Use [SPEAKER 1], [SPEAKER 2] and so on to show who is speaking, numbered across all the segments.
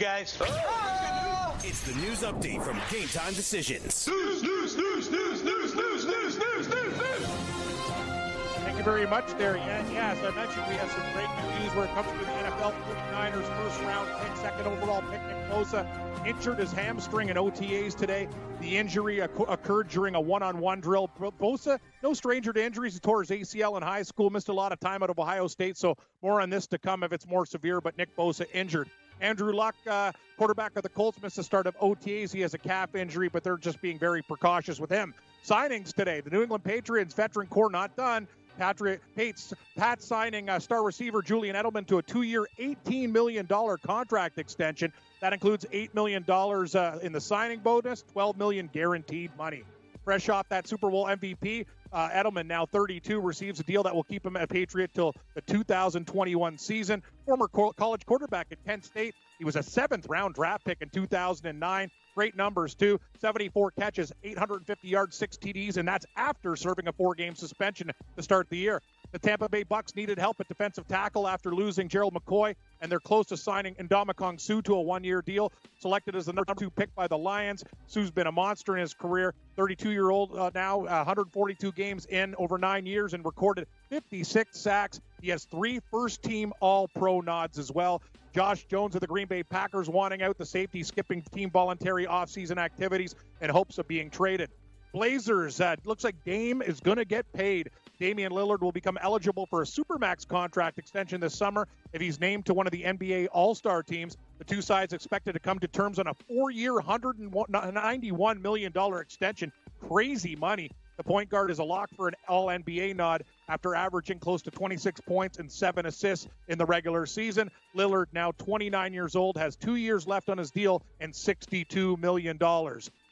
[SPEAKER 1] guys.
[SPEAKER 2] It's the news update from Game Time Decisions.
[SPEAKER 3] News, news, news, news, news, news, news, news, news, news.
[SPEAKER 4] Thank you very much there, Yan. Yeah, as I mentioned, we have some great news where it comes to the NFL 49ers first round pick, second overall pick, Nick Bosa injured his hamstring in OTAs today. The injury occurred during a one-on-one drill. Bosa, no stranger to injuries. He tore his ACL in high school, missed a lot of time out of Ohio State, so more on this to come if it's more severe, but Nick Bosa injured. Andrew Luck, uh, quarterback of the Colts, missed the start of OTAs. He has a calf injury, but they're just being very precautious with him. Signings today. The New England Patriots veteran core not done. Patriot Pates, Pat signing uh, star receiver Julian Edelman to a two-year, $18 million contract extension. That includes $8 million uh, in the signing bonus, 12 million guaranteed money. Fresh off that Super Bowl MVP, uh, Edelman, now 32, receives a deal that will keep him a Patriot till the 2021 season. Former co- college quarterback at Kent State. He was a seventh round draft pick in 2009. Great numbers, too. 74 catches, 850 yards, six TDs, and that's after serving a four game suspension to start the year. The Tampa Bay Bucks needed help at defensive tackle after losing Gerald McCoy, and they're close to signing Ndamukong Suh to a one-year deal. Selected as the number two pick by the Lions, Suh's been a monster in his career. 32-year-old uh, now, uh, 142 games in over nine years, and recorded 56 sacks. He has three first-team All-Pro nods as well. Josh Jones of the Green Bay Packers wanting out the safety, skipping team voluntary offseason activities in hopes of being traded. Blazers, uh, looks like Dame is going to get paid. Damian Lillard will become eligible for a Supermax contract extension this summer if he's named to one of the NBA All Star teams. The two sides expected to come to terms on a four year, $191 million extension. Crazy money. The point guard is a lock for an All NBA nod after averaging close to 26 points and seven assists in the regular season. Lillard, now 29 years old, has two years left on his deal and $62 million.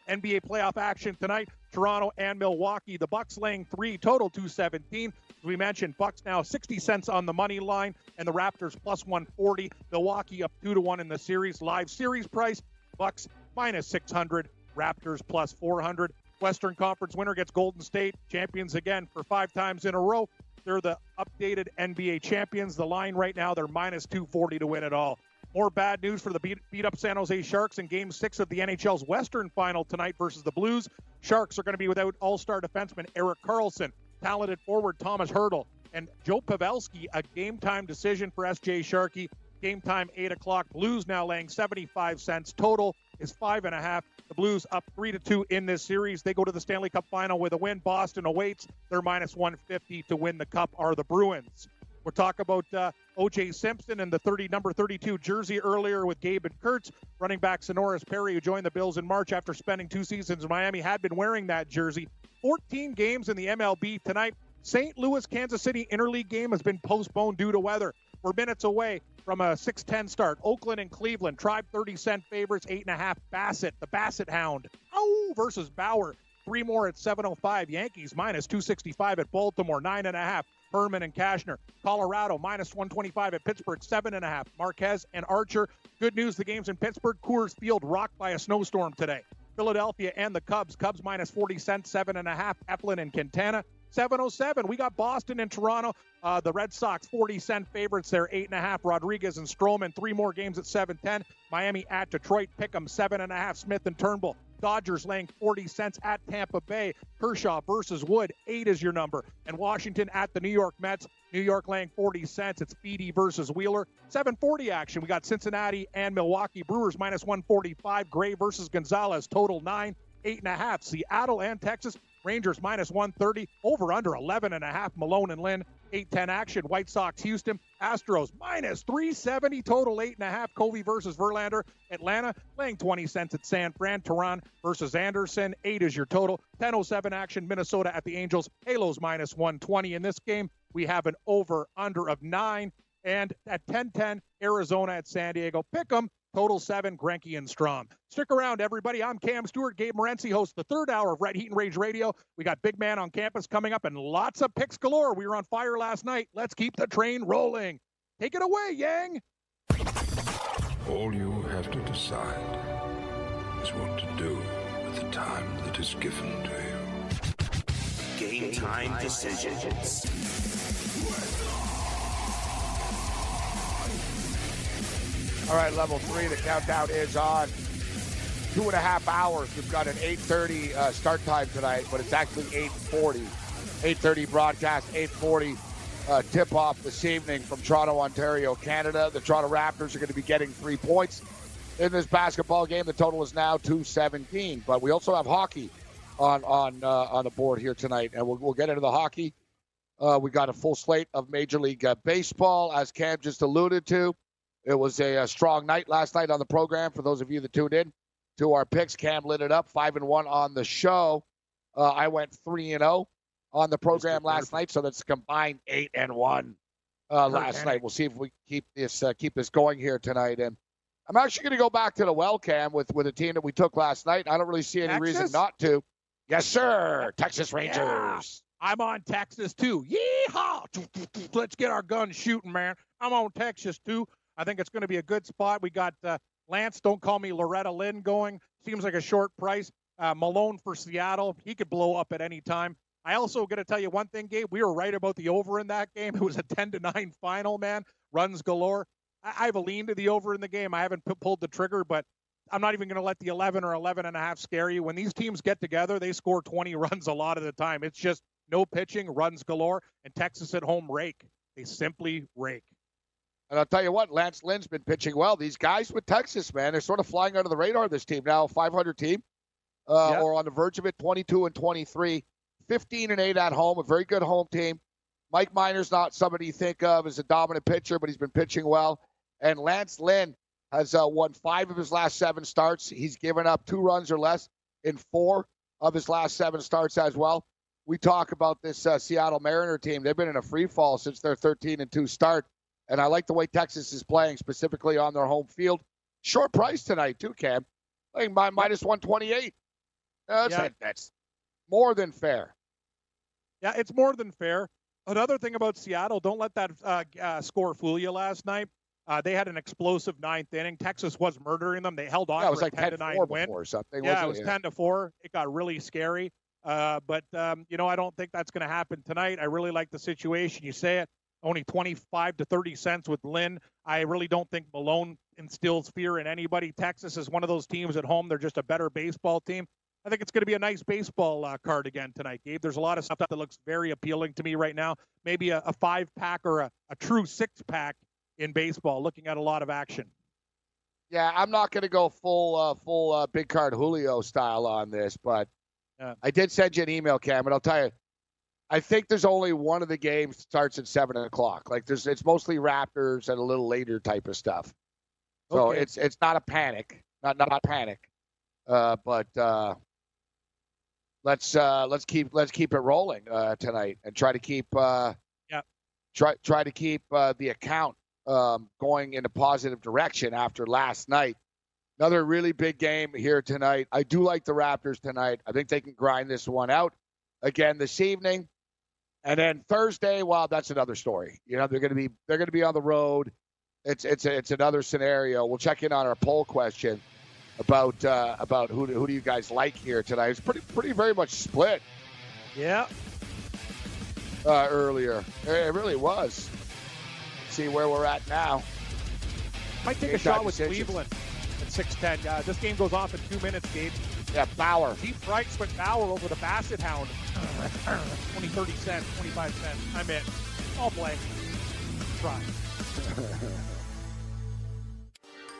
[SPEAKER 4] NBA playoff action tonight. Toronto and Milwaukee. The Bucks laying three, total 217. As we mentioned, Bucks now 60 cents on the money line, and the Raptors plus 140. Milwaukee up two to one in the series. Live series price: Bucks minus 600, Raptors plus 400. Western Conference winner gets Golden State champions again for five times in a row. They're the updated NBA champions. The line right now, they're minus 240 to win it all. More bad news for the beat, beat up San Jose Sharks in game six of the NHL's Western final tonight versus the Blues. Sharks are going to be without all star defenseman Erik Karlsson, talented forward Thomas Hertl, and Joe Pavelski, a game time decision for SJ Sharkey. Game time, 8 o'clock. Blues now laying 75 cents. Total is 5.5. The Blues up 3 to 2 in this series. They go to the Stanley Cup final with a win. Boston awaits. They're minus 150 to win the Cup, are the Bruins. We'll talk about uh, O.J. Simpson and the 30 number 32 jersey earlier with Gabe and Kurtz. Running back Senorise Perry, who joined the Bills in March after spending two seasons in Miami, had been wearing that jersey. 14 games in the MLB tonight. St. Louis Kansas City interleague game has been postponed due to weather. We're minutes away from a 6-10 start. Oakland and Cleveland, Tribe 30 cent favorites, eight and a half. Bassitt, the Bassitt Hound, oh versus Bauer. Three more at 705. Yankees minus 265 at Baltimore, nine and a half. Germán and Cashner. Colorado minus 125 at Pittsburgh, seven and a half. Marquez and Archer. Good news: the game's in Pittsburgh. Coors Field rocked by a snowstorm today. Philadelphia and the Cubs. Cubs minus 40 cents, seven and a half. Eflin and Quintana. 707. We got Boston and Toronto. Uh, the Red Sox 40 cent favorites there, eight and a half. Rodriguez and Stroman. Three more games at 710. Miami at Detroit. Pick 'em seven and a half. Smith and Turnbull. Dodgers laying 40 cents at Tampa Bay. Kershaw versus Wood, eight is your number. And Washington at the New York Mets. New York laying 40 cents. It's Beede versus Wheeler. 740 action. We got Cincinnati and Milwaukee Brewers minus 145. Gray versus Gonzalez. Total nine, eight and a half. Seattle and Texas. Rangers minus 130. Over under 11 and a half. Milone and Lynn. 8-10 action. White Sox, Houston, Astros minus 370 total, 8.5. Covey versus Verlander. Atlanta playing 20 cents at San Fran. Teheran versus Anderson. 8 is your total. 10.07 action. Minnesota at the Angels. Halos minus 120 in this game. We have an over-under of 9. And at 10-10, Arizona at San Diego. Pick them. Total seven, Greinke and Strahm. Stick around, everybody. I'm Cam Stewart. Gabe Morency hosts the third hour of Red Heat and Rage Radio. We got Big Man on campus coming up and lots of picks galore. We were on fire last night. Let's keep the train rolling. Take it away, Yang.
[SPEAKER 5] All you have to decide is what to do with the time that is given to you.
[SPEAKER 2] Game time decisions.
[SPEAKER 1] All right, level three. The countdown is on. Two and a half hours. We've got an 8:30 uh, start time tonight, but it's actually 8:40. 8:30 broadcast. 8:40 uh, tip off this evening from Toronto, Ontario, Canada. The Toronto Raptors are going to be getting three points in this basketball game. The total is now 217. But we also have hockey on on uh, on the board here tonight, and we'll, we'll get into the hockey. Uh, we got a full slate of Major League uh, Baseball, as Cam just alluded to. It was a, a, strong night last night on the program. For those of you that tuned in to our picks, Cam lit it up five and one on the show. Uh, I went three and zero oh on the program last night, so that's a combined eight and one uh, last night. We'll see if we keep this uh, keep this going here tonight. And I'm actually going to go back to the well cam with with a team that we took last night. I don't really see any
[SPEAKER 4] Texas?
[SPEAKER 1] reason not to. Yes, sir. Texas Rangers.
[SPEAKER 4] Yeah. I'm on Texas too. Yeehaw! Let's get our guns shooting, man. I'm on Texas too. I think it's going to be a good spot. We got uh, Lance, don't call me Loretta Lynn going. Seems like a short price. Uh, Milone for Seattle. He could blow up at any time. I also got to tell you one thing, Gabe. We were right about the over in that game. It was a 10 to 9 final, man. Runs galore. I, have a lean to the over in the game. I haven't p- pulled the trigger, but I'm not even going to let the 11 or 11 and a half scare you. When these teams get together, they score 20 runs a lot of the time. It's just no pitching, runs galore, and Texas at home rake. They simply rake.
[SPEAKER 1] And I'll tell you what, Lance Lynn's been pitching well. These guys with Texas, man, they're sort of flying under the radar. This team now, 500 team, uh, yep. or on the verge of it, 22 and 23, 15 and 8 at home, a very good home team. Mike Minor's not somebody you think of as a dominant pitcher, but he's been pitching well. And Lance Lynn has uh, won five of his last seven starts. He's given up two runs or less in four of his last seven starts as well. We talk about this uh, Seattle Mariner team. They've been in a free fall since their 13 and 2 start. And I like the way Texas is playing, specifically on their home field. Short price tonight, too, Cam. I think my, minus 128. Uh, that's, yeah. that's more than fair.
[SPEAKER 4] Yeah, it's more than fair. Another thing about Seattle, don't let that uh, uh, score fool you last night. Uh, they had an explosive ninth inning. Texas was murdering them. They held on
[SPEAKER 1] yeah, it was like
[SPEAKER 4] 10 to 9 win.
[SPEAKER 1] or something.
[SPEAKER 4] Yeah,
[SPEAKER 1] it
[SPEAKER 4] was 10 to 4. It got really scary. Uh, but, um, you know, I don't think that's going to happen tonight. I really like the situation. You say it, only 25 to 30 cents with Lynn. I really don't think Milone instills fear in anybody. Texas is one of those teams at home. They're just a better baseball team. I think it's going to be a nice baseball uh, card again tonight, Gabe. There's a lot of stuff that looks very appealing to me right now. Maybe a, a five pack or a, a true six pack in baseball, looking at a lot of action.
[SPEAKER 1] Yeah, I'm not going to go full uh, full uh, big card Julio style on this, but yeah. I did send you an email, Cam, and I'll tell you, I think there's only one of the games starts at seven o'clock. Like there's, it's mostly Raptors and a little later type of stuff. So okay. it's it's not a panic, not not a panic, uh, but uh, let's uh, let's keep let's keep it rolling uh, tonight and try to keep uh,
[SPEAKER 4] yeah
[SPEAKER 1] try try to keep uh, the account um, going in a positive direction after last night. Another really big game here tonight. I do like the Raptors tonight. I think they can grind this one out again this evening. And then Thursday, well, that's another story. You know, they're going to be they're going to be on the road. It's it's it's another scenario. We'll check in on our poll question about uh, about who who do you guys like here tonight. It's pretty pretty very much split.
[SPEAKER 4] Yeah.
[SPEAKER 1] Uh, earlier, it really was see where we're at now.
[SPEAKER 4] Might take a shot with Cleveland at 6'10. Uh, this game goes off in two minutes, Gabe.
[SPEAKER 1] Yeah, Bauer.
[SPEAKER 4] Deep strikes with Bauer over the Basset Hound. 20, 30 cents, 25 cents. I'm in. I'll play. Try.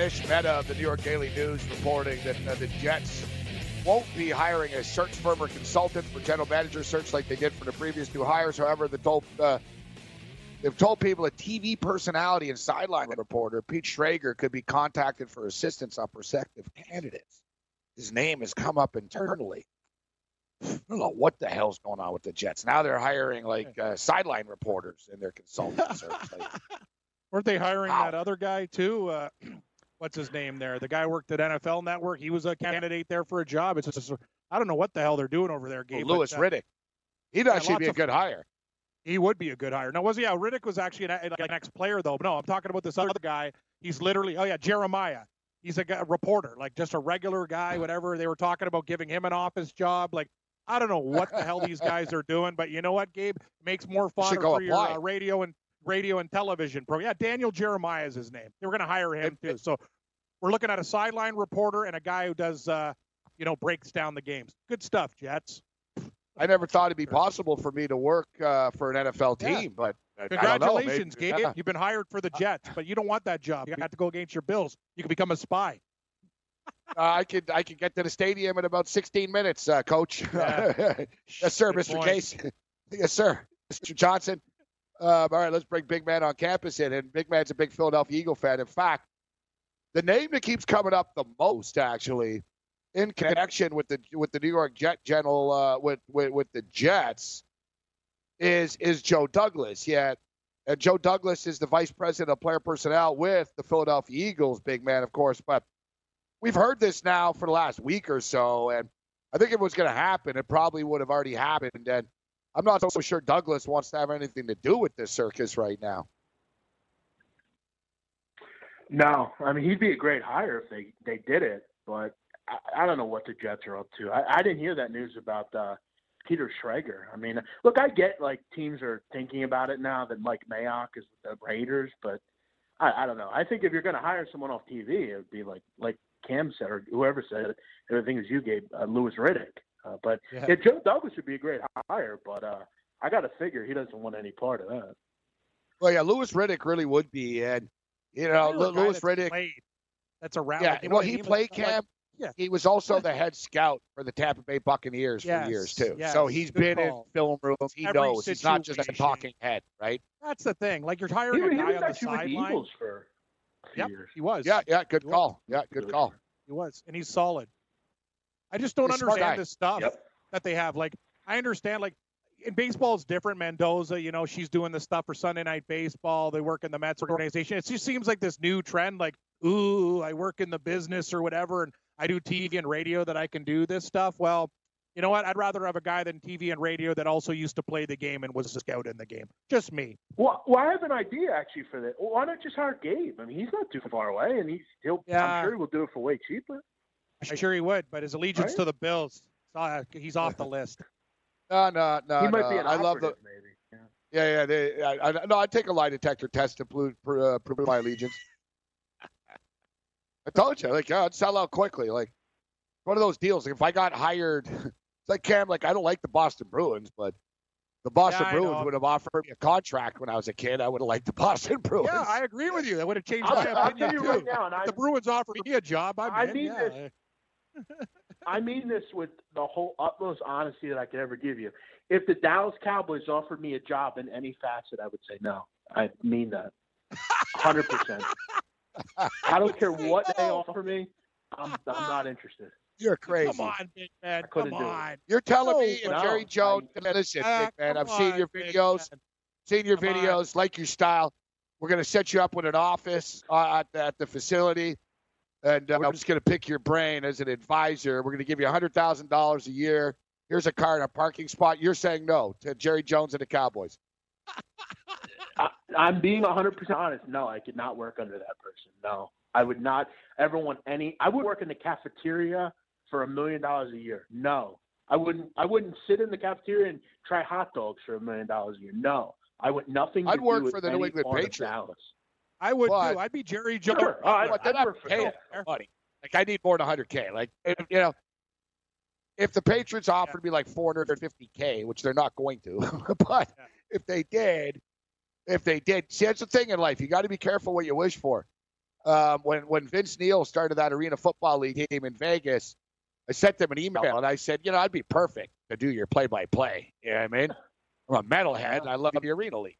[SPEAKER 1] Manish Mehta of the New York Daily News reporting that uh, the Jets won't be hiring a search firm or consultant for general manager search like they did for the previous two hires. However, the told, uh, they've told people a TV personality and sideline reporter, Pete Schrager, could be contacted for assistance on prospective candidates. his name has come up internally. I don't know what the hell's going on with the Jets. Now they're hiring like uh, sideline reporters and their consultants. like,
[SPEAKER 4] Weren't they hiring
[SPEAKER 1] Wow.
[SPEAKER 4] that other guy too? Uh, what's his name there? The guy worked at NFL Network. He was a candidate there for a job. It's just I don't know what the hell they're doing over there, Gabe. but,
[SPEAKER 1] Louis
[SPEAKER 4] uh,
[SPEAKER 1] Riddick. He'd
[SPEAKER 4] yeah,
[SPEAKER 1] actually be a
[SPEAKER 4] of-
[SPEAKER 1] good hire.
[SPEAKER 4] He would be a good hire. No, was he? Yeah, Riddick was actually an, like an ex-player though. But no, I'm talking about this other guy. He's literally, oh yeah, Jeremiah. He's a, guy, reporter, like just a regular guy, whatever. They were talking about giving him an office job. Like I don't know what the hell these guys are doing, but you know what, Gabe? It makes more fun for your
[SPEAKER 1] apply.
[SPEAKER 4] uh, radio and radio and television pro. Yeah, Daniel Jeremiah is his name. They were going to hire him too. So we're looking at a sideline reporter and a guy who does, uh, you know, breaks down the games. Good stuff, Jets.
[SPEAKER 1] I never thought it'd be possible for me to work uh, for an NFL
[SPEAKER 4] Yeah.
[SPEAKER 1] team, but don't know,
[SPEAKER 4] Congratulations, Gabe.
[SPEAKER 1] yeah.
[SPEAKER 4] You've been hired for the Jets, but you don't want that job. You have to go against your bills. You can become a spy.
[SPEAKER 1] Uh, I could I could get to the stadium in about 16 minutes, uh, Coach.
[SPEAKER 4] Yeah.
[SPEAKER 1] yes, sir,
[SPEAKER 4] Good
[SPEAKER 1] Mr.
[SPEAKER 4] point.
[SPEAKER 1] Case. yes, sir, Mr. Johnson. Um, all right, let's bring Big Man on campus in, and Big Man's a big Philadelphia Eagle fan. In fact, the name that keeps coming up the most, actually, in connection with the with the New York Jet General uh, with, with with the Jets, is is Joe Douglas. Yeah, and Joe Douglas is the vice president of player personnel with the Philadelphia Eagles. Big Man, of course, but we've heard this now for the last week or so, and I think if it was going to happen, it probably would have already happened. And I'm not so sure Douglas wants to have anything to do with this circus right now.
[SPEAKER 6] No, I mean he'd be a great hire if they they did it, but I, I don't know what the Jets are up to. I, I didn't hear that news about uh, Peter Schrager. I mean, look, I get like teams are thinking about it now that Mike Mayock is with the Raiders, but I, I don't know. I think if you're going to hire someone off TV, it would be like like Cam said or whoever said it. I think it was you, gave uh, Louis Riddick. Uh, but
[SPEAKER 4] Yeah.
[SPEAKER 6] yeah, Joe Douglas would be a great hire, but uh, I got to figure he doesn't want any part of that.
[SPEAKER 1] Well, yeah, Louis Riddick really would be, and you know,
[SPEAKER 4] Hire a
[SPEAKER 1] Louis
[SPEAKER 4] that's
[SPEAKER 1] Riddick.
[SPEAKER 4] played, That's around.
[SPEAKER 1] Yeah,
[SPEAKER 4] like, you
[SPEAKER 1] well,
[SPEAKER 4] what
[SPEAKER 1] he
[SPEAKER 4] mean?
[SPEAKER 1] played
[SPEAKER 4] Like- yeah.
[SPEAKER 1] He was also the head scout for the Tampa Bay Buccaneers
[SPEAKER 4] Yes,
[SPEAKER 1] for years too.
[SPEAKER 4] yes,
[SPEAKER 1] so he's
[SPEAKER 4] good
[SPEAKER 1] been
[SPEAKER 4] call.
[SPEAKER 1] in film rooms. He
[SPEAKER 4] Every
[SPEAKER 1] knows he's not just a talking head, right?
[SPEAKER 4] That's the thing. Like you're hiring
[SPEAKER 6] he
[SPEAKER 4] a guy
[SPEAKER 6] was
[SPEAKER 4] on the
[SPEAKER 6] actually with the
[SPEAKER 4] sideline.
[SPEAKER 6] Eagles for a
[SPEAKER 4] Yep,
[SPEAKER 6] years.
[SPEAKER 4] he was.
[SPEAKER 1] Yeah, yeah, good
[SPEAKER 4] He was.
[SPEAKER 1] call. Yeah, good call.
[SPEAKER 4] He was, and he's solid. I just don't
[SPEAKER 1] He's a
[SPEAKER 4] understand
[SPEAKER 1] guy.
[SPEAKER 4] this stuff
[SPEAKER 6] Yep.
[SPEAKER 4] that they have. Like, I understand, like, in baseball, it's different. Mendoza, you know, she's doing the stuff for Sunday Night Baseball. They work in the Mets organization. It just seems like this new trend, like, ooh, I work in the business or whatever, and I do TV and radio that I can do this stuff. Well, you know what? I'd rather have a guy than TV and radio that also used to play the game and was a scout in the game. Just me.
[SPEAKER 6] Well, well, I have an idea actually for that. Why not just hire Gabe? I mean, he's not too far away, and he's he'll.
[SPEAKER 4] Yeah.
[SPEAKER 6] I'm sure he will do it for way cheaper.
[SPEAKER 4] I'm sure he would, but his allegiance
[SPEAKER 6] Right?
[SPEAKER 4] to the Bills, uh, he's off the list.
[SPEAKER 1] No, no, no.
[SPEAKER 6] he might
[SPEAKER 1] no.
[SPEAKER 6] be an
[SPEAKER 1] I love the.
[SPEAKER 6] maybe. Yeah.
[SPEAKER 1] Yeah, yeah. They, I, I, no, I take a lie detector test to prove, uh, prove my allegiance. I told you, like, yeah, I'd sell out quickly. Like, one of those deals. Like, if I got hired, it's like Cam. Like, I don't like the Boston Bruins, but the Boston
[SPEAKER 4] Yeah,
[SPEAKER 1] Bruins would have offered me a contract when I was a kid. I would have liked the Boston Bruins.
[SPEAKER 4] Yeah, I agree with you. That would have changed
[SPEAKER 6] I'll,
[SPEAKER 4] my
[SPEAKER 6] I'll
[SPEAKER 4] opinion
[SPEAKER 6] tell you
[SPEAKER 4] too.
[SPEAKER 6] right now, and I
[SPEAKER 4] the Bruins offered me a job, I'm
[SPEAKER 6] I
[SPEAKER 4] in.
[SPEAKER 6] mean
[SPEAKER 4] yeah.
[SPEAKER 6] this- I mean this with the whole utmost honesty that I could ever give you. If the Dallas Cowboys offered me a job in any facet, I would say no. I mean that, hundred percent. I don't care what they offer me. I'm, I'm not interested.
[SPEAKER 1] You're crazy.
[SPEAKER 4] Come on, big man.
[SPEAKER 6] couldn't
[SPEAKER 4] Come on.
[SPEAKER 1] You're telling
[SPEAKER 4] No,
[SPEAKER 1] me if
[SPEAKER 6] no,
[SPEAKER 1] Jerry Jones, listen,
[SPEAKER 4] Ah,
[SPEAKER 1] big man, I've seen your videos, seen your
[SPEAKER 4] Come on.
[SPEAKER 1] videos, like your style. We're going to set you up with an office uh, at, at the facility, and uh, I'm just going to pick your brain as an advisor. We're going to give you $100,000 a year. Here's a car and a parking spot. You're saying no to Jerry Jones and the Cowboys.
[SPEAKER 6] I, I'm being 100% honest. No, I could not work under that person. No, I would not ever want any. I would work in the cafeteria for a million dollars a year. No, I wouldn't. I wouldn't sit in the cafeteria and try hot dogs for a million dollars a year. No, I would nothing.
[SPEAKER 1] I'd
[SPEAKER 6] do
[SPEAKER 1] work
[SPEAKER 6] with
[SPEAKER 1] for the New England Patriots.
[SPEAKER 4] I would
[SPEAKER 1] But-
[SPEAKER 4] too. I'd be Jerry Jones.
[SPEAKER 6] Sure. Oh, I-
[SPEAKER 1] But they're
[SPEAKER 6] I'd
[SPEAKER 1] not
[SPEAKER 6] work for
[SPEAKER 1] paying money. Like I need more than 100K. Like if, you know, if the Patriots offered me like 450K, which they're not going to, but
[SPEAKER 4] Yeah.
[SPEAKER 1] if they did, if they did, see that's the thing in life. You got to be careful what you wish for. Um, when when Vince Neil started that Arena Football League team in Vegas, I sent them an email and I said, you know, I'd be perfect to do your play-by-play. You know what I mean? I'm a metalhead. And I love the Arena League.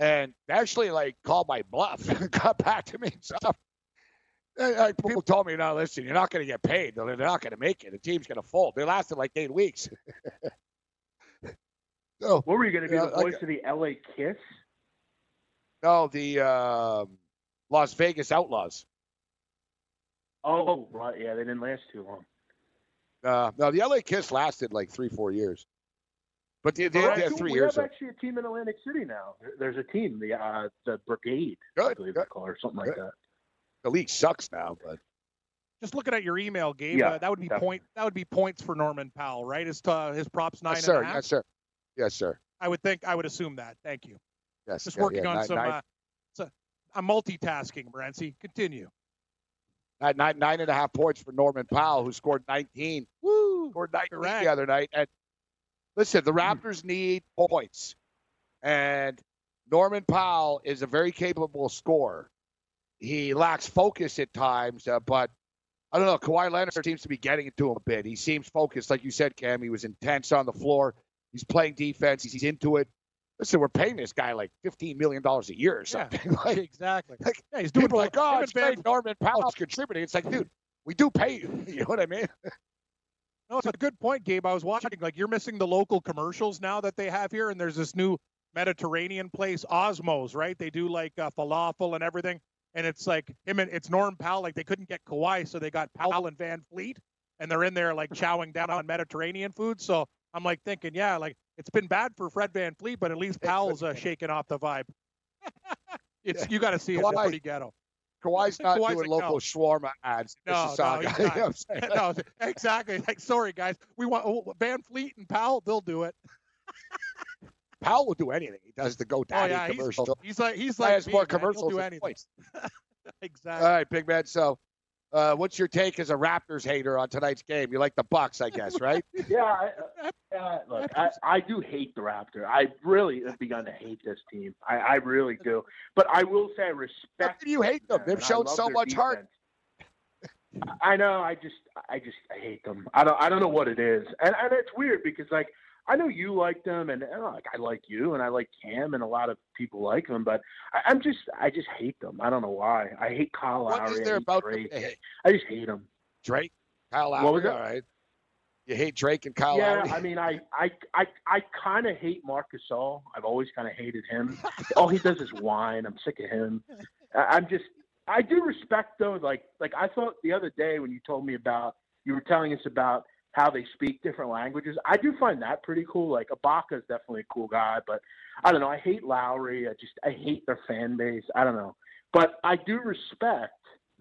[SPEAKER 1] And actually like called my bluff and got back to me and stuff. Uh, people told me, no, listen, you're not going to get paid. They're not going to make it. The team's going to fold. They lasted like eight weeks.
[SPEAKER 6] no, what were you going to be
[SPEAKER 1] yeah,
[SPEAKER 6] the voice like, of the LA Kiss?
[SPEAKER 1] No, the uh, Las Vegas Outlaws.
[SPEAKER 6] Oh, right. Yeah, they didn't last too long.
[SPEAKER 1] Uh, no, the LA Kiss lasted like three, four years. But they, they, they had three
[SPEAKER 6] we
[SPEAKER 1] years.
[SPEAKER 6] We have actually a team in Atlantic City now. There's a team, the uh, the Brigade,
[SPEAKER 1] good,
[SPEAKER 6] I believe
[SPEAKER 1] good.
[SPEAKER 6] they call it, or something like that.
[SPEAKER 1] The league sucks now, but
[SPEAKER 4] just looking at your email, Gabe,
[SPEAKER 6] yeah,
[SPEAKER 4] uh, that would be
[SPEAKER 6] definitely.
[SPEAKER 4] point. That would be points for Norman Powell, right? His uh, his props nine
[SPEAKER 1] yes,
[SPEAKER 4] and
[SPEAKER 1] sir.
[SPEAKER 4] a half.
[SPEAKER 1] Yes, sir. Yes, sir.
[SPEAKER 4] I would think. I would assume that. Thank you.
[SPEAKER 1] Yes.
[SPEAKER 4] Just
[SPEAKER 1] yeah,
[SPEAKER 4] working
[SPEAKER 1] yeah,
[SPEAKER 4] on
[SPEAKER 1] nine,
[SPEAKER 4] some.
[SPEAKER 1] Nine,
[SPEAKER 4] Uh, so I'm multitasking, Brancy. Continue.
[SPEAKER 1] nine, nine, nine and a half points for Norman Powell, who scored 19.
[SPEAKER 4] Woo!
[SPEAKER 1] Scored 19
[SPEAKER 4] Correct.
[SPEAKER 1] the other night. And listen, the Raptors need points, and Norman Powell is a very capable scorer. He lacks focus at times, uh, but I don't know. Kawhi Leonard seems to be getting it to him a bit. He seems focused, like you said, Cam. He was intense on the floor. He's playing defense. He's into it. Listen, we're paying this guy like fifteen million dollars a year or something.
[SPEAKER 4] Yeah,
[SPEAKER 1] like,
[SPEAKER 4] exactly.
[SPEAKER 1] like,
[SPEAKER 4] yeah, he's doing
[SPEAKER 1] like, oh, it's great. Norman Powell's contributing. It's like, dude, we do pay you. You know what I mean?
[SPEAKER 4] No, it's a good point, Gabe. I was watching, like, you're missing the local commercials now that they have here, and there's this new Mediterranean place, Osmow's, right? They do like uh, falafel and everything, and it's like him and it's Norm Powell. Like they couldn't get Kawhi, so they got Powell and Van Fleet, and they're in there like chowing down on Mediterranean food. So I'm like thinking, yeah, like it's been bad for Fred VanVleet, but at least Powell's uh, shaking off the vibe. it's you got to see it. It's pretty ghetto.
[SPEAKER 1] Kawhi's not
[SPEAKER 4] Kawhi's
[SPEAKER 1] doing
[SPEAKER 4] like,
[SPEAKER 1] local
[SPEAKER 4] no.
[SPEAKER 1] shawarma ads.
[SPEAKER 4] No, no, he's
[SPEAKER 1] You know
[SPEAKER 4] not.
[SPEAKER 1] what I'm saying?
[SPEAKER 4] no, exactly. Like, sorry guys, we want oh, Van Fleet and Powell. They'll do it.
[SPEAKER 1] Powell will do anything. He does the
[SPEAKER 4] Oh
[SPEAKER 1] GoDaddy
[SPEAKER 4] yeah,
[SPEAKER 1] commercial.
[SPEAKER 4] he's like he's like
[SPEAKER 1] has
[SPEAKER 4] me,
[SPEAKER 1] more commercials
[SPEAKER 4] do anything. exactly.
[SPEAKER 1] All right, big man. So, uh, what's your take as a Raptors hater on tonight's game? You like the Bucks, I guess, right?
[SPEAKER 6] Yeah, I, uh, look, I, I do hate the Raptors. I really have begun to hate this team. I, I really do. But I will say I
[SPEAKER 1] How
[SPEAKER 6] respect.
[SPEAKER 1] you hate them? They've shown so much heart.
[SPEAKER 6] I know. I just, I just, I hate them. I don't, I don't know what it is, and and it's weird because like I know you like them, and, and like I like you, and I like Cam, and a lot of people like them, but I, I'm just, I just hate them. I don't know why. I hate Kyle
[SPEAKER 1] What
[SPEAKER 6] Lowry.
[SPEAKER 1] is there
[SPEAKER 6] hate
[SPEAKER 1] about
[SPEAKER 6] Drake.
[SPEAKER 1] to hate?
[SPEAKER 6] I just hate them.
[SPEAKER 1] Drake, Kyle
[SPEAKER 6] What was
[SPEAKER 1] Lowry,
[SPEAKER 6] it?
[SPEAKER 1] all right. You hate Drake and Kyle
[SPEAKER 6] yeah,
[SPEAKER 1] Lowry?
[SPEAKER 6] I mean, I, I, I, I kind of hate Marc Gasol. I've always kind of hated him. All he does is whine. I'm sick of him. I- I'm just, I do respect though. Like, like I thought the other day when you told me about, you were telling us about how they speak different languages. I do find that pretty cool. Like Ibaka is definitely a cool guy, but I don't know. I hate Lowry. I just, I hate their fan base. I don't know, but I do respect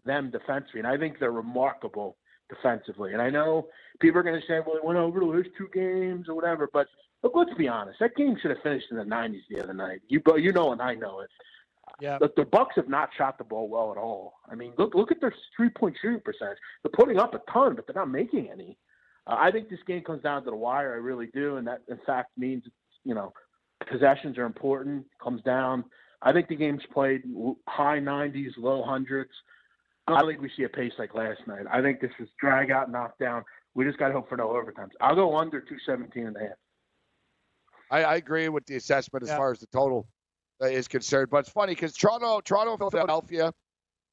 [SPEAKER 6] them defensively, and I think they're remarkable defensively. And I know people are going to say, well, they went over to last two games or whatever. But look, let's be honest. That game should have finished in the 90s the other night. You, you know, and I know it.
[SPEAKER 4] Yeah.
[SPEAKER 6] The, the Bucks have not shot the ball well at all. I mean, look look at their three point shooting percentage. They're putting up a ton, but they're not making any. Uh, I think this game comes down to the wire. I really do, and that in fact means you know possessions are important. Comes down. I think the game's played high 90s, low hundreds. I don't think we see a pace like last night. I think this is drag out, knockdown. We just got to hope for no overtimes. I'll go under 217 and a half.
[SPEAKER 1] I, I agree with the assessment as
[SPEAKER 4] Yeah.
[SPEAKER 1] far as the total uh, is concerned. But it's funny because Toronto, Toronto, Philadelphia,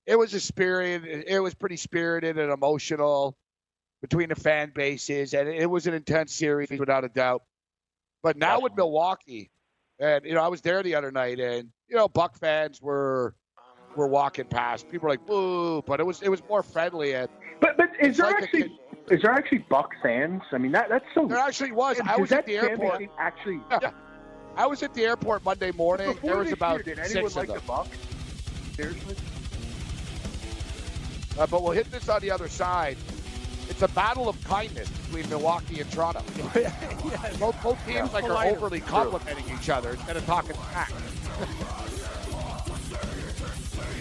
[SPEAKER 1] it was a spirit. It was pretty spirited and emotional between the fan bases, and it was an intense series without a doubt. But now with Milwaukee, and you know, I was there the other night, and you know, Buck fans were were walking past. People were like, "Boo!" But it was it was more friendly, and
[SPEAKER 6] But but is there
[SPEAKER 1] like a
[SPEAKER 6] actually is there actually Buck fans? I mean that that's so.
[SPEAKER 1] there actually was. I was at the airport.
[SPEAKER 6] Actually,
[SPEAKER 1] I was at the airport Monday morning.
[SPEAKER 6] before
[SPEAKER 1] There was about
[SPEAKER 6] year, did anyone
[SPEAKER 1] six
[SPEAKER 6] like
[SPEAKER 1] of
[SPEAKER 6] the. Bucks? Seriously?
[SPEAKER 1] Uh, but we'll hit this on the other side. It's a battle of kindness between Milwaukee and Toronto. both, both teams like are overly complimenting each other instead of talking smack.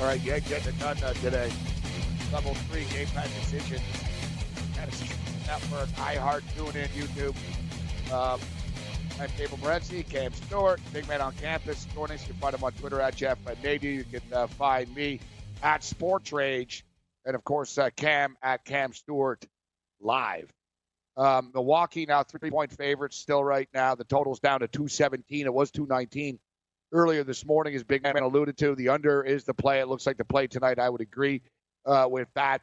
[SPEAKER 1] All right, yeah, getting it done uh, today. Level three game time decision. Fantasy Network, iHeart, TuneIn, YouTube. Um, I'm Cable Morency, Cam Stewart, Big Man on Campus. Join us. You can find him on Twitter at Jeff Nady. You can uh, find me at Sports Rage. And of course, uh, Cam at Cam Stewart Live. Um, Milwaukee now three point favorites still right now. The total's down to 217. It was 219 earlier this morning, as Big Man alluded to. The under is the play. It looks like the play tonight. I would agree uh, with that.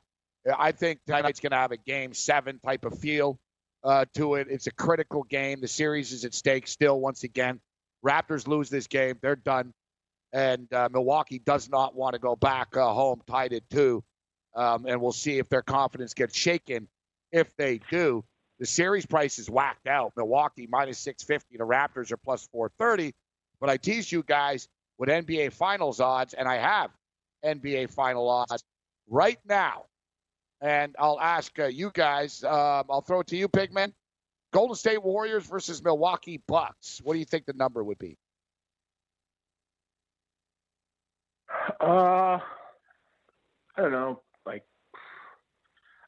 [SPEAKER 1] I think tonight's going to have a game seven type of feel uh, to it. It's a critical game. The series is at stake still, once again. Raptors lose this game, they're done. And uh, Milwaukee does not want to go back uh, home tied at two. Um, and we'll see if their confidence gets shaken. If they do, the series price is whacked out. Milwaukee minus 650. The Raptors are plus 430. But I teased you guys with NBA Finals odds, and I have NBA Final odds right now. And I'll ask uh, you guys. Um, I'll throw it to you, Pigman. Golden State Warriors versus Milwaukee Bucks. What do you think the number would be?
[SPEAKER 6] Uh, I don't know. Like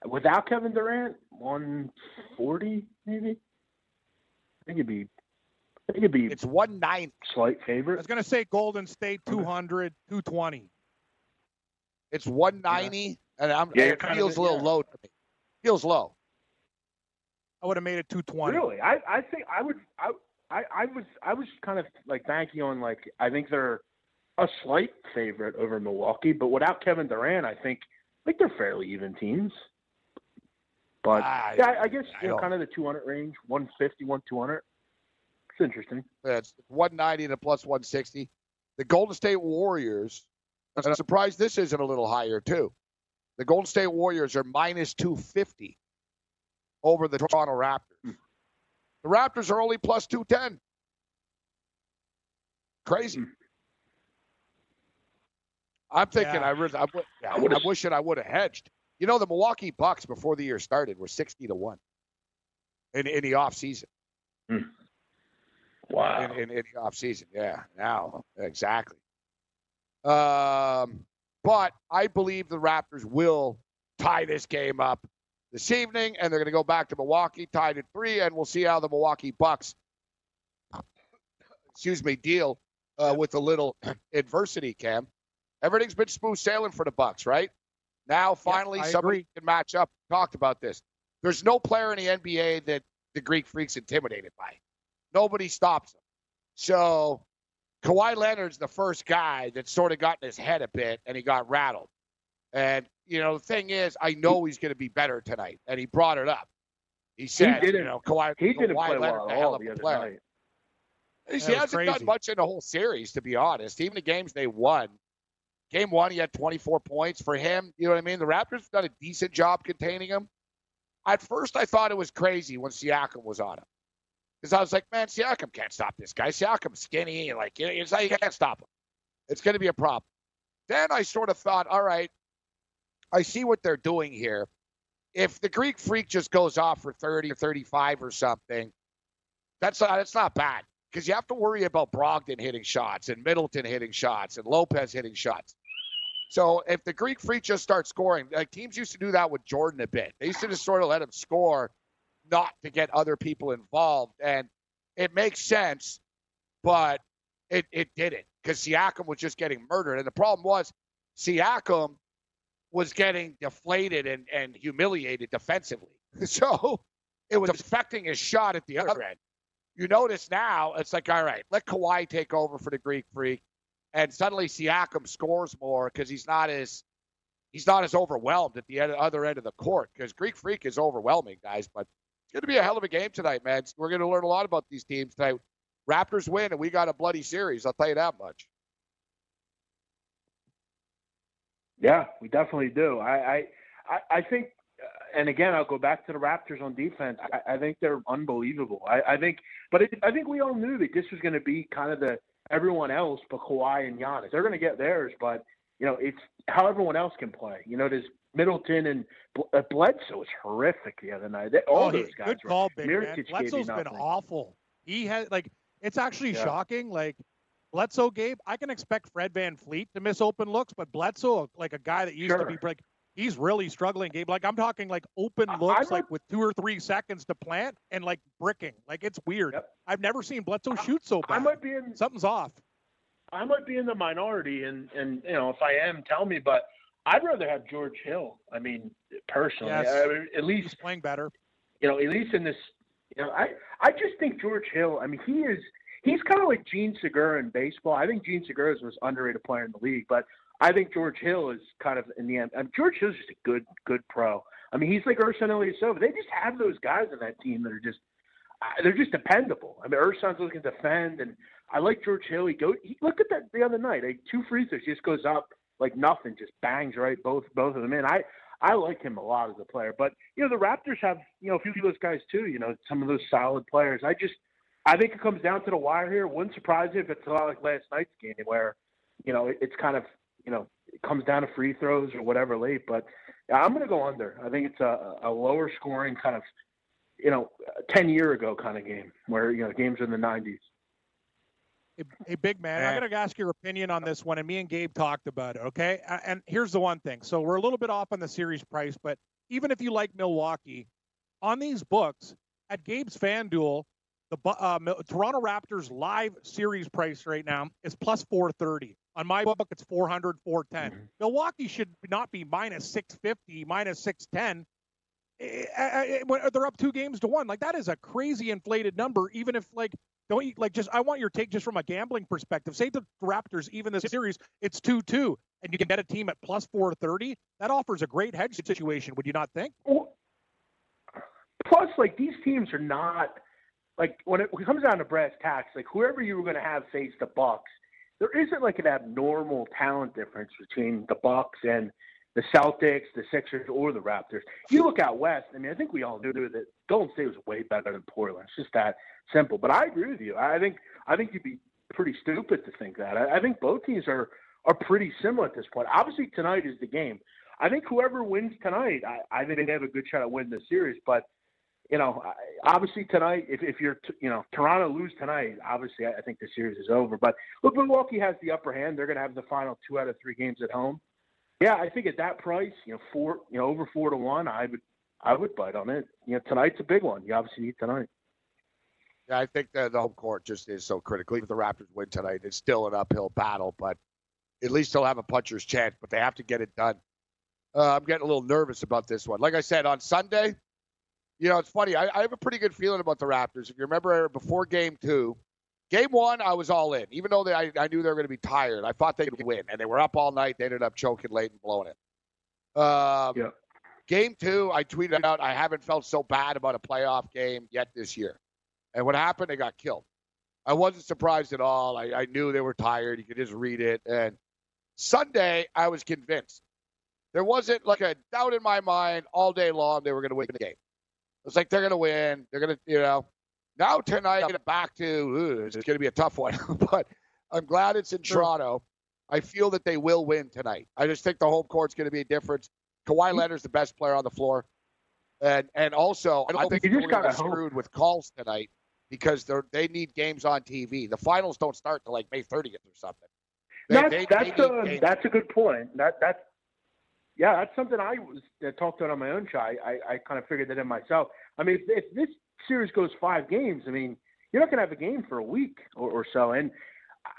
[SPEAKER 6] without Kevin Durant, one forty maybe. I think it'd be. I think it'd be.
[SPEAKER 1] It's one nine.
[SPEAKER 6] Slight
[SPEAKER 4] I was going to say Golden State 200, 220.
[SPEAKER 1] It's one ninety, and I'm,
[SPEAKER 6] Yeah,
[SPEAKER 1] it feels a little
[SPEAKER 6] yeah.
[SPEAKER 1] low to me. Feels low.
[SPEAKER 4] I would have made it 220.
[SPEAKER 6] Really, I I think I would I I I was I was kind of like banking on like I think they're a slight favorite over Milwaukee, but without Kevin Durant, I think I think they're fairly even teams. But
[SPEAKER 1] I-
[SPEAKER 6] yeah, I, I guess
[SPEAKER 1] I
[SPEAKER 6] you know, kind of the 200 range, 150, 200. It's interesting.
[SPEAKER 1] It's 190 to plus 160. The Golden State Warriors, and I'm surprised this isn't a little higher, too. The Golden State Warriors are minus 250 over the Toronto Raptors. The Raptors are only plus 210. Crazy.
[SPEAKER 6] Hmm.
[SPEAKER 1] I'm thinking
[SPEAKER 4] Yeah.
[SPEAKER 1] I, really, I, yeah,
[SPEAKER 6] I would've-
[SPEAKER 1] I'm wishing I would have hedged. You know, the Milwaukee Bucks before the year started were 60 to 1 in, in the offseason
[SPEAKER 6] Wow.
[SPEAKER 1] in, in, in the off season. Yeah, now exactly. Um, but I believe the Raptors will tie this game up this evening, and they're going to go back to Milwaukee, tied at three, and we'll see how the Milwaukee Bucks, excuse me, deal uh, with a little adversity. Cam, everything's been smooth sailing for the Bucks, right? Now, finally,
[SPEAKER 4] I
[SPEAKER 1] somebody
[SPEAKER 4] agree.
[SPEAKER 1] can match up. Talked about this. There's no player in the NBA that the Greek Freak's intimidated by. Nobody stops him. So Kawhi Leonard's the first guy that sort of got in his head a bit and he got rattled. And, you know, the thing is, I know he's going to be better tonight. And he brought it up. He said, you
[SPEAKER 6] didn't-
[SPEAKER 1] know, Kawhi,
[SPEAKER 6] He didn't
[SPEAKER 1] Kawhi
[SPEAKER 6] play
[SPEAKER 1] Leonard's
[SPEAKER 6] well
[SPEAKER 1] a hell of a player.
[SPEAKER 6] night.
[SPEAKER 1] He
[SPEAKER 4] That
[SPEAKER 1] hasn't
[SPEAKER 4] was
[SPEAKER 1] done much in the whole series, to be honest. Even the games they won. Game one, he had 24 points for him. You know what I mean? The Raptors have done a decent job containing him. At first, I thought it was crazy when Siakam was on him. Because I was like, man, Siakam can't stop this guy. Siakam's skinny. Like, you know, it's like you can't stop him. It's going to be a problem. Then I sort of thought, all right, I see what they're doing here. If the Greek freak just goes off for 30 or 35 or something, that's not, that's not bad because you have to worry about Brogdon hitting shots and Middleton hitting shots and Lopez hitting shots. So if the Greek freak just starts scoring, like teams used to do that with Jordan a bit. They used to just sort of let him score, not to get other people involved, and it makes sense, but it it didn't because Siakam was just getting murdered, and the problem was Siakam was getting deflated and and humiliated defensively, so it was affecting his shot at the other end you notice now it's like, all right, let Kawhi take over for the Greek Freak, and suddenly Siakam scores more because he's not as he's not as overwhelmed at the other end of the court because Greek Freak is overwhelming, guys. But going to be a hell of a game tonight, man. We're going to learn a lot about these teams tonight. Raptors win, and we got a bloody series. I'll tell you that much.
[SPEAKER 6] Yeah, we definitely do. I I I, think, uh, and again, I'll go back to the Raptors on defense. I, I think they're unbelievable. I, I think, but it, I think we all knew that this was going to be kind of the everyone else, but Kawhi and Giannis. They're going to get theirs, but you know, it's how everyone else can play. You know, there's Middleton and Bl- uh, Bledsoe was horrific the other night. They, all
[SPEAKER 4] oh,
[SPEAKER 6] those guys.
[SPEAKER 4] good
[SPEAKER 6] were,
[SPEAKER 4] call, big man.
[SPEAKER 6] Mirotic gave you
[SPEAKER 4] Bledsoe's been awful. He has like it's actually
[SPEAKER 6] Yeah.
[SPEAKER 4] shocking. Like Bledsoe, Gabe, I can expect Fred VanVleet to miss open looks, but Bledsoe, like a guy that used
[SPEAKER 6] Sure.
[SPEAKER 4] to be like, he's really struggling, Gabe. Like I'm talking like open
[SPEAKER 6] I- I
[SPEAKER 4] looks, like with two or three seconds to plant and like bricking. Like it's weird.
[SPEAKER 6] Yep.
[SPEAKER 4] I've never seen Bledsoe shoot so bad.
[SPEAKER 6] I might be in
[SPEAKER 4] Something's off.
[SPEAKER 6] I might be in the minority, and and you know if I am, tell me. But I'd rather have George Hill. I mean, personally,
[SPEAKER 4] Yes.
[SPEAKER 6] I mean, at least
[SPEAKER 4] He's playing better.
[SPEAKER 6] you know, at least in this, you know, I I just think George Hill. I mean, he is he's kind of like Jean Segura in baseball. I think Jean Segura is the most underrated player in the league, but I think George Hill is kind of in the end. I mean, George Hill's just a good good pro. I mean, he's like Ersan Ilyasova. They just have those guys on that team that are just uh, they're just dependable. I mean, Ersan's looking to defend, and I like George Hill. He go he, look at that the other night. Like, two free throws, he just goes up like nothing, just bangs right both both of them in. I I like him a lot as a player, but you know the Raptors have you know a few of those guys too. You know some of those solid players. I just I think it comes down to the wire here. Wouldn't surprise me if it's a lot like last night's game where you know it, it's kind of you know it comes down to free throws or whatever late. But I'm going to go under. I think it's a, a lower scoring kind of you know ten year ago kind of game where you know games in the 90s.
[SPEAKER 4] Hey, hey, big man,
[SPEAKER 1] Yeah.
[SPEAKER 4] I got to ask your opinion on this one, and me and Gabe talked about it. Okay, and here's the one thing: so we're a little bit off on the series price, but even if you like Milwaukee, on these books at Gabe's FanDuel, the uh, Toronto Raptors live series price right now is plus 430. On my book, it's 400, 410.
[SPEAKER 6] Mhm.
[SPEAKER 4] Milwaukee should not be minus 650, minus 610. Eh, eh, eh, when They're up two games to one. Like that is a crazy inflated number. Even if like don't you like just I want your take just from a gambling perspective. Say the Raptors even this series it's two two and you can bet a team at plus four thirty. That offers a great hedge situation. Would you not think?
[SPEAKER 6] Plus, like these teams are not like when it, comes down to brass tacks, like whoever you were going to have face the Bucks, there isn't like an abnormal talent difference between the Bucks and the Celtics, the Sixers, or the Raptors. You look out west. I mean, I think we all knew that Golden State was way better than Portland. It's just that simple. But I agree with you. I think I think you'd be pretty stupid to think that. I, I think both teams are are pretty similar at this point. Obviously, tonight is the game. I think whoever wins tonight, I, I think they have a good shot at winning the series. But you know, obviously tonight, if, if you're, you know, Toronto lose tonight, obviously I I think the series is over. But look, Milwaukee has the upper hand. They're going to have the final two out of three games at home. Yeah, I think at that price, you know, four, you know, over four to one, I would, I would bite on it. You know, tonight's a big one. You obviously need tonight.
[SPEAKER 1] Yeah, I think the, the home court just is so critical. Even if the Raptors win tonight, it's still an uphill battle, but at least they'll have a puncher's chance. But they have to get it done. Uh, I'm getting a little nervous about this one. Like I said, on Sunday, you know, it's funny. I, I have a pretty good feeling about the Raptors. If you remember before game two, game one, I was all in. Even though they, I, I knew they were going to be tired, I thought they could win. And they were up all night. They ended up choking late and blowing it. Um,
[SPEAKER 6] Yeah.
[SPEAKER 1] Game two, I tweeted out, I haven't felt so bad about a playoff game yet this year. And what happened? They got killed. I wasn't surprised at all. I, I knew they were tired. You could just read it. And Sunday, I was convinced. There wasn't like a doubt in my mind all day long they were going to win the game. It was like they're going to win. They're going to, you know. Now tonight, I'm back to ooh, it's going to be a tough one, but I'm glad it's in Toronto. I feel that they will win tonight. I just think the home court's going to be a difference. Kawhi Leonard's the best player on the floor, and and also I think
[SPEAKER 6] You
[SPEAKER 1] they're
[SPEAKER 6] just
[SPEAKER 1] going to
[SPEAKER 6] gotta
[SPEAKER 1] get
[SPEAKER 6] hope.
[SPEAKER 1] screwed with calls tonight because they they need games on TV. The finals don't start till like May 30th or something. They-
[SPEAKER 6] that's
[SPEAKER 1] they-
[SPEAKER 6] that's
[SPEAKER 1] they
[SPEAKER 6] a that's a good point. That that's yeah, that's something I was uh, talked about on my own show. I, I, I kind of figured that in myself. I mean, if, if this series goes five games, I mean, you're not going to have a game for a week or, or so. And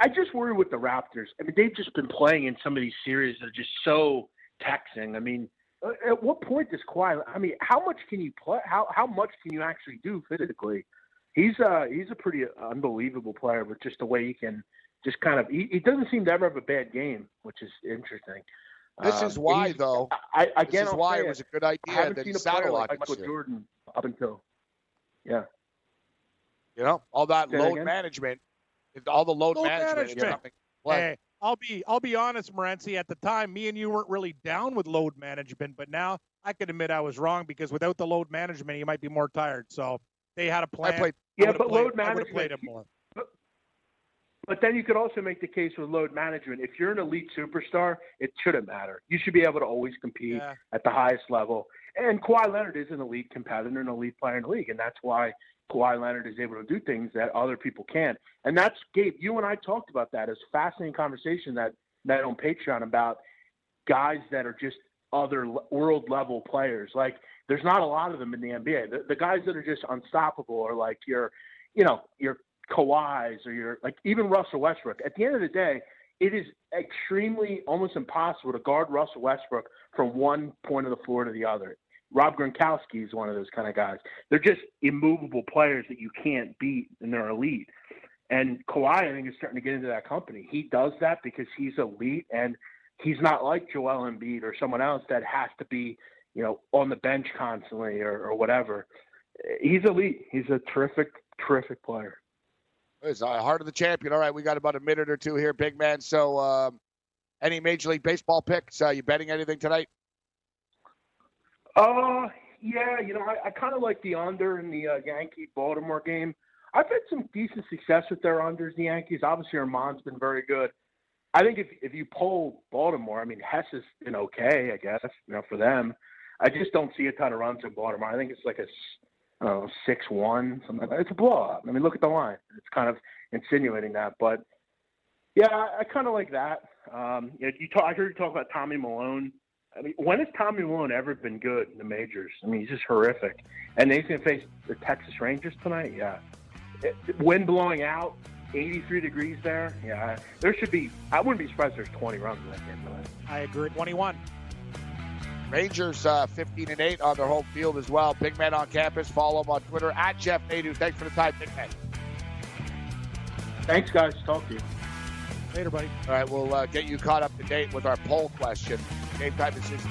[SPEAKER 6] I just worry with the Raptors. I mean, they've just been playing in some of these series that are just so taxing. I mean, uh, at what point does Kawhi? I mean, how much can you play? How how much can you actually do physically? He's uh he's a pretty unbelievable player but just the way he can just kind of. He, he doesn't seem to ever have a bad game, which is interesting.
[SPEAKER 1] This
[SPEAKER 6] Um,
[SPEAKER 1] is why,
[SPEAKER 6] he's-
[SPEAKER 1] though.
[SPEAKER 6] I,
[SPEAKER 1] This
[SPEAKER 6] again,
[SPEAKER 1] is
[SPEAKER 6] I'll
[SPEAKER 1] why it was a good idea that he
[SPEAKER 6] a player
[SPEAKER 1] saddle
[SPEAKER 6] like Michael
[SPEAKER 1] year.
[SPEAKER 6] Jordan up until. Yeah.
[SPEAKER 1] You know, all that
[SPEAKER 6] Say
[SPEAKER 1] load
[SPEAKER 6] again?
[SPEAKER 1] management, all the load,
[SPEAKER 4] Load
[SPEAKER 1] management.
[SPEAKER 4] management. Hey, I'll be I'll be honest, Morency. At the time, me and you weren't really down with load management, but now I could admit I was wrong because without the load management, you might be more tired. So they had a plan.
[SPEAKER 1] I played.
[SPEAKER 6] Yeah,
[SPEAKER 4] would've
[SPEAKER 6] but
[SPEAKER 4] played,
[SPEAKER 6] load
[SPEAKER 4] I played
[SPEAKER 6] management.
[SPEAKER 4] him more.
[SPEAKER 6] But then you could also make the case with load management. If you're an elite superstar, it shouldn't matter. You should be able to always compete
[SPEAKER 4] Yeah.
[SPEAKER 6] at the highest level. And Kawhi Leonard is an elite competitor, an elite player in the league, and that's why Kawhi Leonard is able to do things that other people can't. And that's Gabe. You and I talked about that. It's fascinating conversation that that on Patreon about guys that are just other world level players. Like there's not a lot of them in the NBA. The, the guys that are just unstoppable are like your, you know, your Kawhi's or your like even Russell Westbrook. At the end of the day, it is extremely almost impossible to guard Russell Westbrook from one point of the floor to the other. Rob Gronkowski is one of those kind of guys. They're just immovable players that you can't beat, and they're elite. And Kawhi, I think, is starting to get into that company. He does that because he's elite, and he's not like Joel Embiid or someone else that has to be, you know, on the bench constantly or, or whatever. He's elite. He's a terrific, terrific player.
[SPEAKER 1] It's uh, heart of the champion. All right, we got about a minute or two here, big man. So, um, any Major League Baseball picks? Uh, you betting anything tonight?
[SPEAKER 6] Uh, yeah. You know, I, I kind of like the under in the uh, Yankee Baltimore game. I've had some decent success with their unders. The Yankees, obviously, Germán's been very good. I think if if you poll Baltimore, I mean Hess has been okay, I guess, you know, for them. I just don't see a ton of runs in Baltimore. I think it's like a Know, six one, something like that. It's a blowout. I mean, look at the line. It's kind of insinuating that, but yeah, I, I kind of like that. Um, you, know, you talk, I heard you talk about Tommy Milone. I mean, when has Tommy Milone ever been good in the majors? I mean, he's just horrific. And he's going to face the Texas Rangers tonight. Yeah, it, wind blowing out, 83 degrees there. Yeah, there should be. I wouldn't be surprised if there's 20 runs in that game tonight.
[SPEAKER 4] I agree. 21.
[SPEAKER 1] Rangers uh, 15 and 8 on their home field as well. Big man on campus. Follow him on Twitter at Jeff Nadu. Thanks for the time, Big man.
[SPEAKER 6] Thanks, guys. Talk to you.
[SPEAKER 4] Later, buddy.
[SPEAKER 1] All right, we'll uh, get you caught up to date with our poll question. Game time decision.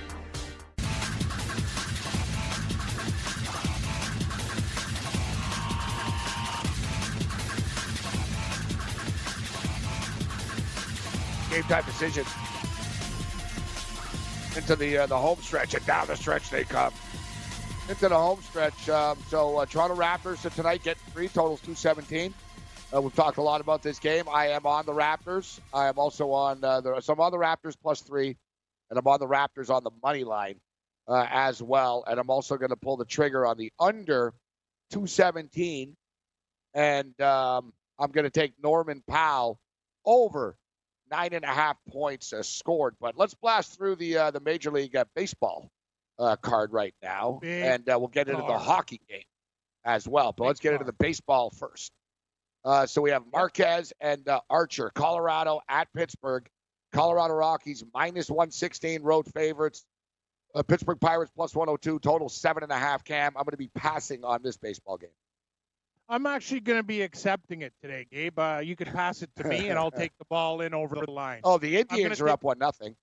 [SPEAKER 1] Time decisions into the uh, the home stretch and down the stretch they come into the home stretch. Um, so uh, Toronto Raptors tonight get three totals 217. Uh, we've talked a lot about this game. I am on the Raptors. I am also on uh, other Raptors plus three, and I'm on the Raptors on the money line uh, as well. And I'm also going to pull the trigger on the under 217, and um, I'm going to take Norman Powell over nine and a half points uh, scored. But let's blast through the uh, the Major League uh, Baseball uh, card right now,
[SPEAKER 4] Big
[SPEAKER 1] and uh, we'll get into the hockey game as well. But
[SPEAKER 4] Big
[SPEAKER 1] let's get into the baseball first. Uh, so we have Marquez and uh, Archer, Colorado at Pittsburgh. Colorado Rockies minus 116 road favorites. Uh, Pittsburgh Pirates plus 102, total seven and a half. Cam, I'm going to be passing on this baseball game.
[SPEAKER 4] I'm actually going to be accepting it today, Gabe. Uh, you could pass it to me, and I'll take the ball in over the line.
[SPEAKER 1] Oh, the Indians are
[SPEAKER 4] take-
[SPEAKER 1] up one nothing.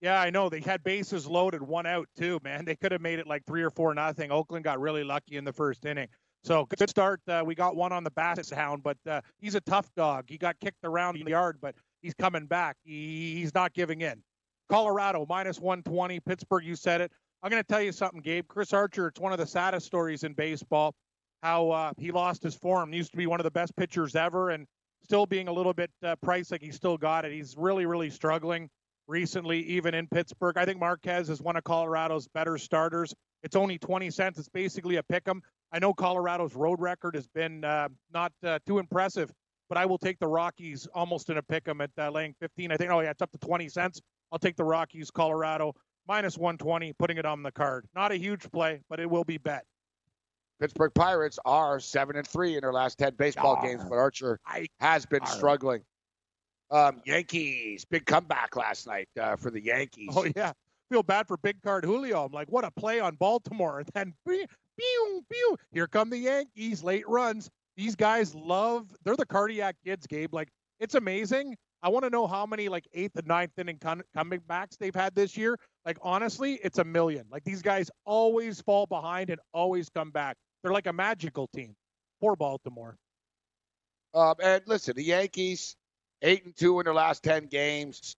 [SPEAKER 4] Yeah, I know. They had bases loaded, one out too, man. They could have made it like three or four nothing. Oakland got really lucky in the first inning. So good start. Uh, we got one on the Bassett Hound, but uh, he's a tough dog. He got kicked around in the yard, but he's coming back. He, he's not giving in. Colorado minus 120. Pittsburgh, you said it. I'm going to tell you something, Gabe. Chris Archer, it's one of the saddest stories in baseball. How uh, he lost his form. He used to be one of the best pitchers ever, and still being a little bit uh, priced like he still got it. He's really, really struggling recently, even in Pittsburgh. I think Marquez is one of Colorado's better starters. It's only 20 cents. It's basically a pick 'em. I know Colorado's road record has been uh, not uh, too impressive, but I will take the Rockies almost in a pick 'em at uh, laying 15. I think, oh, yeah, it's up to 20 cents. I'll take the Rockies, Colorado, minus 120, putting it on the card. Not a huge play, but it will be bet.
[SPEAKER 1] Pittsburgh Pirates are seven and three in their last ten baseball
[SPEAKER 4] Ah.
[SPEAKER 1] games, but Archer has been
[SPEAKER 4] Arr.
[SPEAKER 1] struggling. Um, Yankees big comeback last night uh, for the Yankees.
[SPEAKER 4] Oh yeah, feel bad for big card Julio. I'm like, what a play on Baltimore, and then pew, pew, here come the Yankees, late runs. These guys love. They're the cardiac kids, Gabe. Like it's amazing. I want to know how many like eighth and ninth inning con- backs they've had this year. Like honestly, it's a million. Like these guys always fall behind and always come back. They're like a magical team. Poor Baltimore.
[SPEAKER 1] Um, and listen, the Yankees eight and two in their last ten games.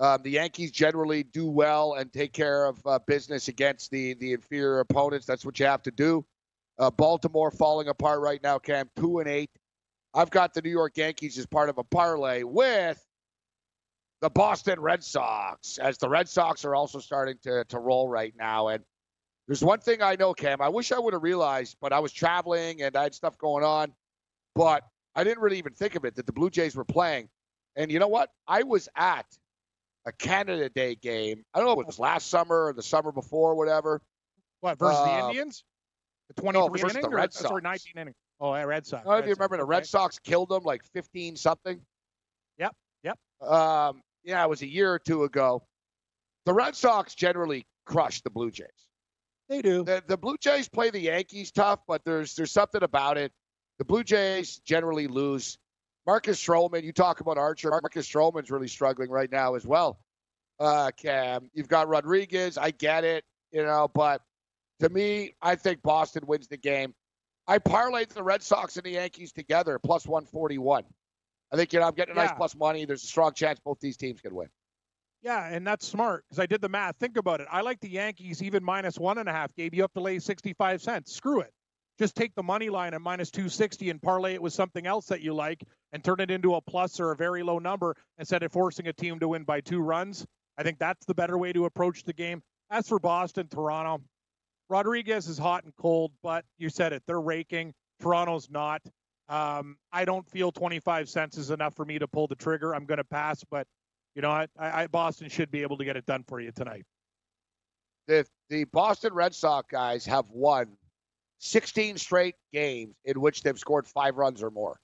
[SPEAKER 1] Um, the Yankees generally do well and take care of uh, business against the the inferior opponents. That's what you have to do. Uh, Baltimore falling apart right now, Cam, two and eight. I've got the New York Yankees as part of a parlay with the Boston Red Sox, as the Red Sox are also starting to, to roll right now. And there's one thing I know, Cam. I wish I would have realized, but I was traveling and I had stuff going on. But I didn't really even think of it that the Blue Jays were playing. And you know what? I was at a Canada Day game. I don't know if it was last summer or the summer before, whatever.
[SPEAKER 4] What versus
[SPEAKER 1] Uh,
[SPEAKER 4] the Indians? The 23
[SPEAKER 1] no, versus
[SPEAKER 4] inning
[SPEAKER 1] the
[SPEAKER 4] or,
[SPEAKER 1] Red
[SPEAKER 4] sorry,
[SPEAKER 1] Sox.
[SPEAKER 4] 19 inning. Oh, Red Sox.
[SPEAKER 1] I don't know if you
[SPEAKER 4] Sox,
[SPEAKER 1] remember the
[SPEAKER 4] okay.
[SPEAKER 1] Red Sox killed them like 15 something.
[SPEAKER 4] Yep, yep.
[SPEAKER 1] Um, yeah, it was a year or two ago. The Red Sox generally crush the Blue Jays.
[SPEAKER 4] They do.
[SPEAKER 1] The, the Blue Jays play the Yankees tough, but there's there's something about it. The Blue Jays generally lose. Marcus Stroman, you talk about Archer. Marcus Stroman's really struggling right now as well. Uh, Cam, you've got Rodriguez. I get it, you know, but to me, I think Boston wins the game. I parlayed the Red Sox and the Yankees together, plus 141. I think, you know, I'm getting a nice plus money. There's a strong chance both these teams can win.
[SPEAKER 4] Yeah, and that's smart because I did the math. Think about it. I like the Yankees even minus one and a half. Gave you up to lay 65 cents. Screw it. Just take the money line at minus 260 and parlay it with something else that you like and turn it into a plus or a very low number instead of forcing a team to win by two runs. I think that's the better way to approach the game. As for Boston, Toronto, Rodriguez is hot and cold, but you said it. They're raking. Toronto's not. Um, I don't feel 25 cents is enough for me to pull the trigger. I'm going to pass, but you know? I, I Boston should be able to get it done for you tonight.
[SPEAKER 1] the the Boston Red Sox guys have won 16 straight games in which they've scored five runs or more.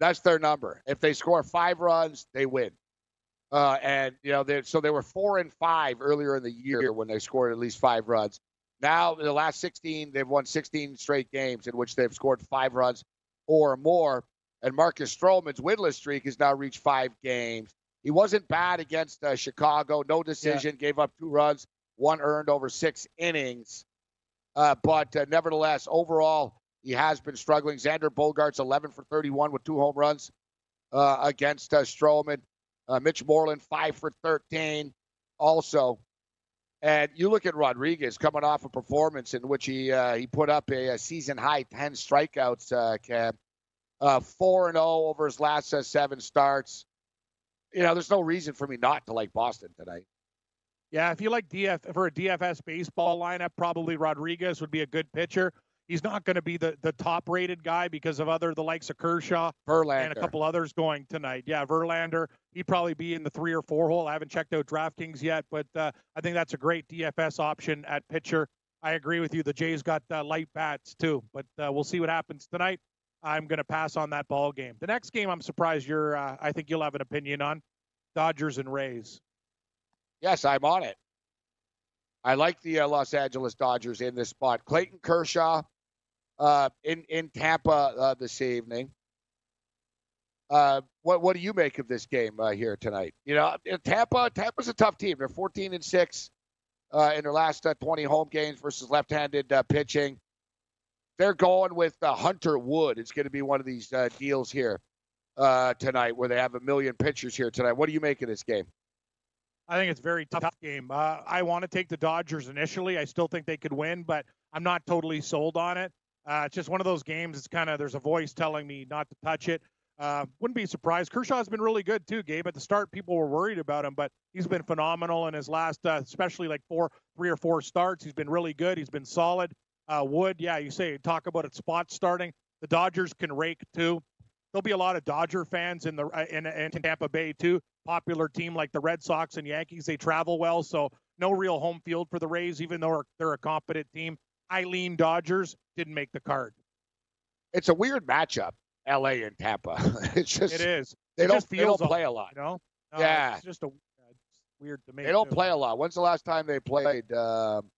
[SPEAKER 1] That's their number. If they score five runs, they win. Uh, and you know, so they were four and five earlier in the year when they scored at least five runs. Now, in the last 16, they've won 16 straight games in which they've scored five runs or more. And Marcus Stroman's winless streak has now reached five games. He wasn't bad against uh, Chicago. No decision. Gave up two runs, one earned over six innings. Uh, but uh, nevertheless, overall, he has been struggling. Xander Bogaerts 11 for 31 with two home runs uh, against uh, Stroman. Uh, Mitch Moreland, 5 for 13 also. And you look at Rodriguez coming off a performance in which he uh, he put up a, a season high 10 strikeouts, uh, Uh, 4 and 0 over his last uh, seven starts. You know, there's no reason for me not to like Boston tonight.
[SPEAKER 4] Yeah, if you like DF for a DFS baseball lineup, probably Rodriguez would be a good pitcher. He's not going to be the, the top rated guy because of other the likes of Kershaw
[SPEAKER 1] Verlander.
[SPEAKER 4] and a couple others going tonight. Yeah, Verlander, he'd probably be in the three or four hole. I haven't checked out DraftKings yet, but uh, I think that's a great DFS option at pitcher. I agree with you. The Jays got uh, light bats too, but uh, we'll see what happens tonight. I'm going to pass on that ball game. The next game, I'm surprised you're. Uh, I think you'll have an opinion on Dodgers and Rays.
[SPEAKER 1] Yes, I'm on it. I like the uh, Los Angeles Dodgers in this spot. Clayton Kershaw uh, in in Tampa uh, this evening. Uh, what what do you make of this game uh, here tonight? You know, in Tampa Tampa's a tough team. They're 14 and six uh, in their last uh, 20 home games versus left-handed uh, pitching. They're going with uh, Hunter Wood. It's going to be one of these uh, deals here uh, tonight where they have a million pitchers here tonight. What do you make of this game?
[SPEAKER 4] I think it's a very tough game. Uh, I want to take the Dodgers initially. I still think they could win, but I'm not totally sold on it. Uh, it's just one of those games. It's kind of there's a voice telling me not to touch it. Uh, wouldn't be surprised. Kershaw's been really good too, Gabe. At the start, people were worried about him, but he's been phenomenal in his last, uh, especially like four, three or four starts. He's been really good. He's been solid. Uh, Wood, yeah, you say talk about it spot starting. The Dodgers can rake too. There'll be a lot of Dodger fans in the uh, in, in Tampa Bay too. Popular team like the Red Sox and Yankees, they travel well, so no real home field for the Rays, even though they're a competent team. I lean Dodgers. Didn't make the card.
[SPEAKER 1] It's a weird matchup, L.A. and Tampa. it's just
[SPEAKER 4] It is.
[SPEAKER 1] they
[SPEAKER 4] It
[SPEAKER 1] don't they don't play a lot.
[SPEAKER 4] You know? No,
[SPEAKER 1] Yeah.
[SPEAKER 4] It's just a it's weird to me.
[SPEAKER 1] They don't
[SPEAKER 4] too.
[SPEAKER 1] play a lot. When's the last time they played? Um,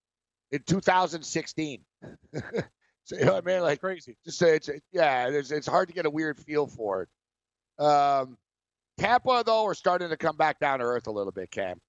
[SPEAKER 1] in 2016. so you know what I mean? Like
[SPEAKER 4] crazy.
[SPEAKER 1] just say it's yeah. It's it's hard to get a weird feel for it. Um, Tampa though are starting to come back down to earth a little bit, Cam.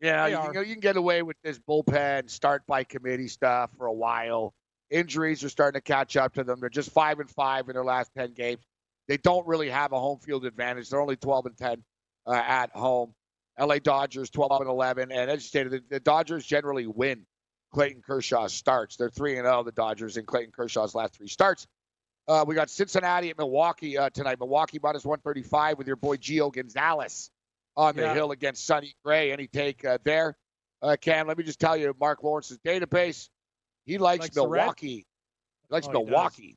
[SPEAKER 1] Yeah, you
[SPEAKER 4] are.
[SPEAKER 1] can, you can get away with this bullpen start by committee stuff for a while. Injuries are starting to catch up to them. They're just five and five in their last ten games. They don't really have a home field advantage. They're only 12 and 10 uh, at home. LA Dodgers 12 and 11, and as you stated, the, the Dodgers generally win Clayton Kershaw starts. They're three and zero. The Dodgers in Clayton Kershaw's last three starts. Uh, we got Cincinnati at Milwaukee uh, tonight. Milwaukee minus 135 with your boy Gio Gonzalez on the
[SPEAKER 4] Yeah.
[SPEAKER 1] hill against Sonny Gray. Any take uh, there? Uh, Cam, let me just tell you, Marc Lawrence's database. He likes,
[SPEAKER 4] Likes?
[SPEAKER 1] Milwaukee. He likes
[SPEAKER 4] Oh, he.
[SPEAKER 1] Milwaukee.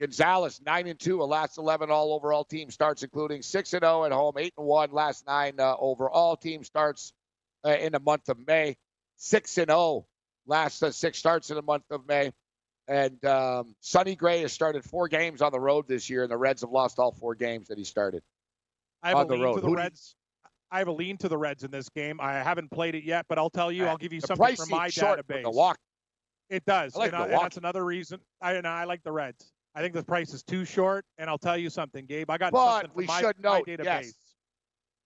[SPEAKER 1] Gonzalez nine and two, a last eleven all overall team starts, including six and zero at home, eight and one last nine uh, overall team starts uh, in the month of May, six and zero last uh, six starts in the month of May. And um, Sonny Gray has started four games on the road this year, and the Reds have lost all four games that he started.
[SPEAKER 4] I have
[SPEAKER 1] on
[SPEAKER 4] a
[SPEAKER 1] the
[SPEAKER 4] lean
[SPEAKER 1] road.
[SPEAKER 4] to the
[SPEAKER 1] Who do
[SPEAKER 4] Reds. I have a lean to the Reds in this game. I haven't played it yet, but I'll tell you, I'll give you
[SPEAKER 1] the
[SPEAKER 4] something from my
[SPEAKER 1] seems short for
[SPEAKER 4] database.
[SPEAKER 1] Milwaukee.
[SPEAKER 4] It does,
[SPEAKER 1] like
[SPEAKER 4] and, I- and that's another reason. I and I like the Reds. I think the price is too short, and I'll tell you something, Gabe. I got
[SPEAKER 1] But
[SPEAKER 4] something from
[SPEAKER 1] we
[SPEAKER 4] my,
[SPEAKER 1] should
[SPEAKER 4] my
[SPEAKER 1] note,
[SPEAKER 4] database.
[SPEAKER 1] yes,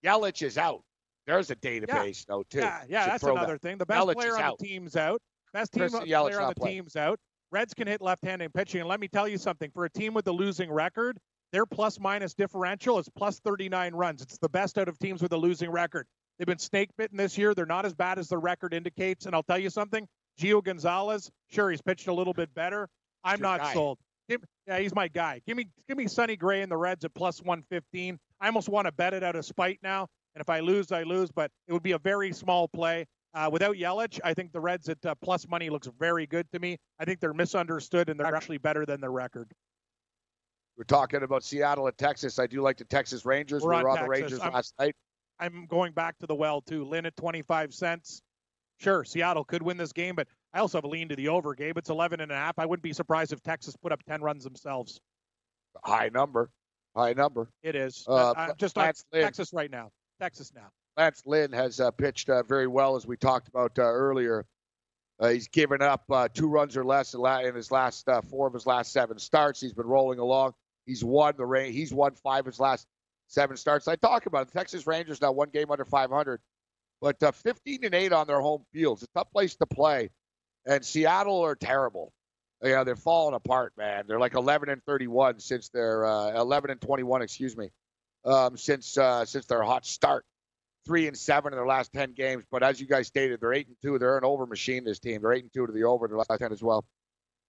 [SPEAKER 1] Yelich is out. There's a database, though, too.
[SPEAKER 4] Yeah, yeah,
[SPEAKER 1] Should
[SPEAKER 4] that's
[SPEAKER 1] throw that.
[SPEAKER 4] another thing. The best
[SPEAKER 1] Yelich
[SPEAKER 4] player on
[SPEAKER 1] out.
[SPEAKER 4] the team's out. Best team
[SPEAKER 1] Christian uh,
[SPEAKER 4] player
[SPEAKER 1] Yelich
[SPEAKER 4] on the
[SPEAKER 1] playing.
[SPEAKER 4] team's out. Reds can hit left-handed pitching, and let me tell you something. For a team with a losing record, their plus-minus differential is plus 39 runs. It's the best out of teams with a losing record. They've been snake bitten this year. They're not as bad as the record indicates. And I'll tell you something. Gio Gonzalez, sure, he's pitched a little bit better. I'm not
[SPEAKER 1] guy.
[SPEAKER 4] sold. Give, yeah, he's my guy. Give me, give me Sonny Gray and the Reds at plus 115. I almost want to bet it out of spite now. And if I lose, I lose. But it would be a very small play. Uh, without Yelich, I think the Reds at uh, plus money looks very good to me. I think they're misunderstood and they're actually better than their record.
[SPEAKER 1] We're talking about Seattle and Texas. I do like the Texas Rangers.
[SPEAKER 4] We're
[SPEAKER 1] we
[SPEAKER 4] on
[SPEAKER 1] were on the Rangers
[SPEAKER 4] I'm-
[SPEAKER 1] last night.
[SPEAKER 4] I'm going back to the well too. Lynn at 25 cents. Sure, Seattle could win this game, but I also have a lean to the over, Gabe. It's 11 and a half. I wouldn't be surprised if Texas put up 10 runs themselves.
[SPEAKER 1] High number. High number.
[SPEAKER 4] It is.
[SPEAKER 1] Uh,
[SPEAKER 4] I'm just on
[SPEAKER 1] Lynn.
[SPEAKER 4] Texas right now. Texas now.
[SPEAKER 1] Lance Lynn has uh, pitched uh, very well, as we talked about uh, earlier. Uh, he's given up uh, two runs or less in, in his last uh, four of his last seven starts. He's been rolling along. He's won the rain. He's won five of his last seven starts. I talk about it. The Texas Rangers now one game under 500, but uh, 15 and eight on their home fields. It's a tough place to play, and Seattle are terrible. You know they're falling apart, man. They're like 11 and 31 since their uh, 11 and 21, excuse me, um, since uh, since their hot start three and seven in their last ten games. But as you guys stated, they're eight and two. They're an over machine. This team. They're eight and two to the over in their last ten as well.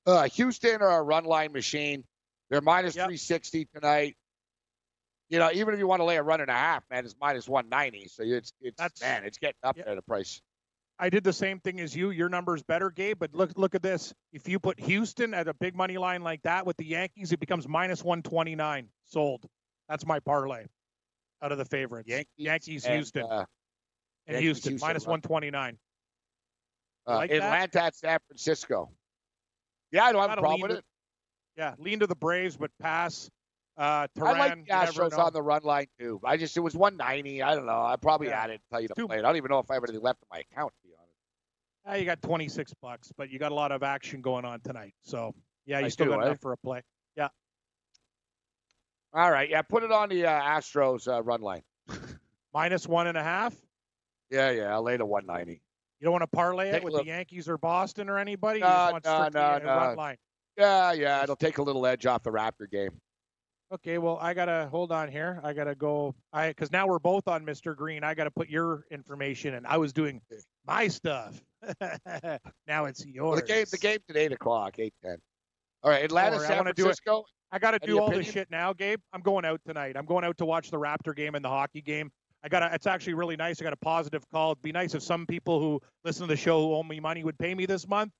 [SPEAKER 1] Uh, Houston are a run line machine. They're minus
[SPEAKER 4] Yep.
[SPEAKER 1] 360 tonight. You know, even if you want to lay a run and a half, man, it's minus 190. So it's it's
[SPEAKER 4] That's-
[SPEAKER 1] man, it's getting up
[SPEAKER 4] Yep.
[SPEAKER 1] there the price.
[SPEAKER 4] I did the same thing as you. Your number's better, Gabe, but look look at this. If you put Houston at a big money line like that with the Yankees, it becomes minus 129. Sold. That's my parlay out of the favorites.
[SPEAKER 1] Yankees,
[SPEAKER 4] Yankees
[SPEAKER 1] and,
[SPEAKER 4] Houston.
[SPEAKER 1] uh,
[SPEAKER 4] and
[SPEAKER 1] Yankees,
[SPEAKER 4] Houston,
[SPEAKER 1] Houston,
[SPEAKER 4] 129.
[SPEAKER 1] uh,
[SPEAKER 4] like that?
[SPEAKER 1] Atlanta at San Francisco. Yeah, I don't have a problem with it.
[SPEAKER 4] Yeah, lean to the Braves, but pass. Uh,
[SPEAKER 1] I like the Astros on the run line too. I just it was 190. I don't know. I probably
[SPEAKER 4] Yeah.
[SPEAKER 1] added tell you to play it. I don't even know if I have anything left in my account to be honest.
[SPEAKER 4] Ah, you got 26 bucks, but you got a lot of action going on tonight. So, yeah, you
[SPEAKER 1] I
[SPEAKER 4] still
[SPEAKER 1] do,
[SPEAKER 4] got enough for a play. Yeah.
[SPEAKER 1] All right, yeah, put it on the uh, Astros uh, run line.
[SPEAKER 4] Minus one and a half.
[SPEAKER 1] Yeah, yeah, I'll lay the 190.
[SPEAKER 4] You don't want to parlay
[SPEAKER 1] Take
[SPEAKER 4] it with the Yankees or Boston or anybody? You
[SPEAKER 1] No,
[SPEAKER 4] just want
[SPEAKER 1] no, no, no.
[SPEAKER 4] run line.
[SPEAKER 1] Yeah, yeah, it'll take a little edge off the Raptor game.
[SPEAKER 4] Okay, well, I gotta hold on here. I gotta go. I because now we're both on Mr. Green. I gotta put your information in. I was doing my stuff. now it's yours.
[SPEAKER 1] Well, the game, the game today, eight o'clock, eight ten. All right, Atlanta,
[SPEAKER 4] worry,
[SPEAKER 1] San
[SPEAKER 4] wanna do it.
[SPEAKER 1] Francisco.
[SPEAKER 4] I got to
[SPEAKER 1] Any
[SPEAKER 4] do all
[SPEAKER 1] opinion?
[SPEAKER 4] this shit now, Gabe. I'm going out tonight. I'm going out to watch the Raptor game and the hockey game. I got. to It's actually really nice. I got a positive call. It'd be nice if some people who listen to the show who owe me money would pay me this month.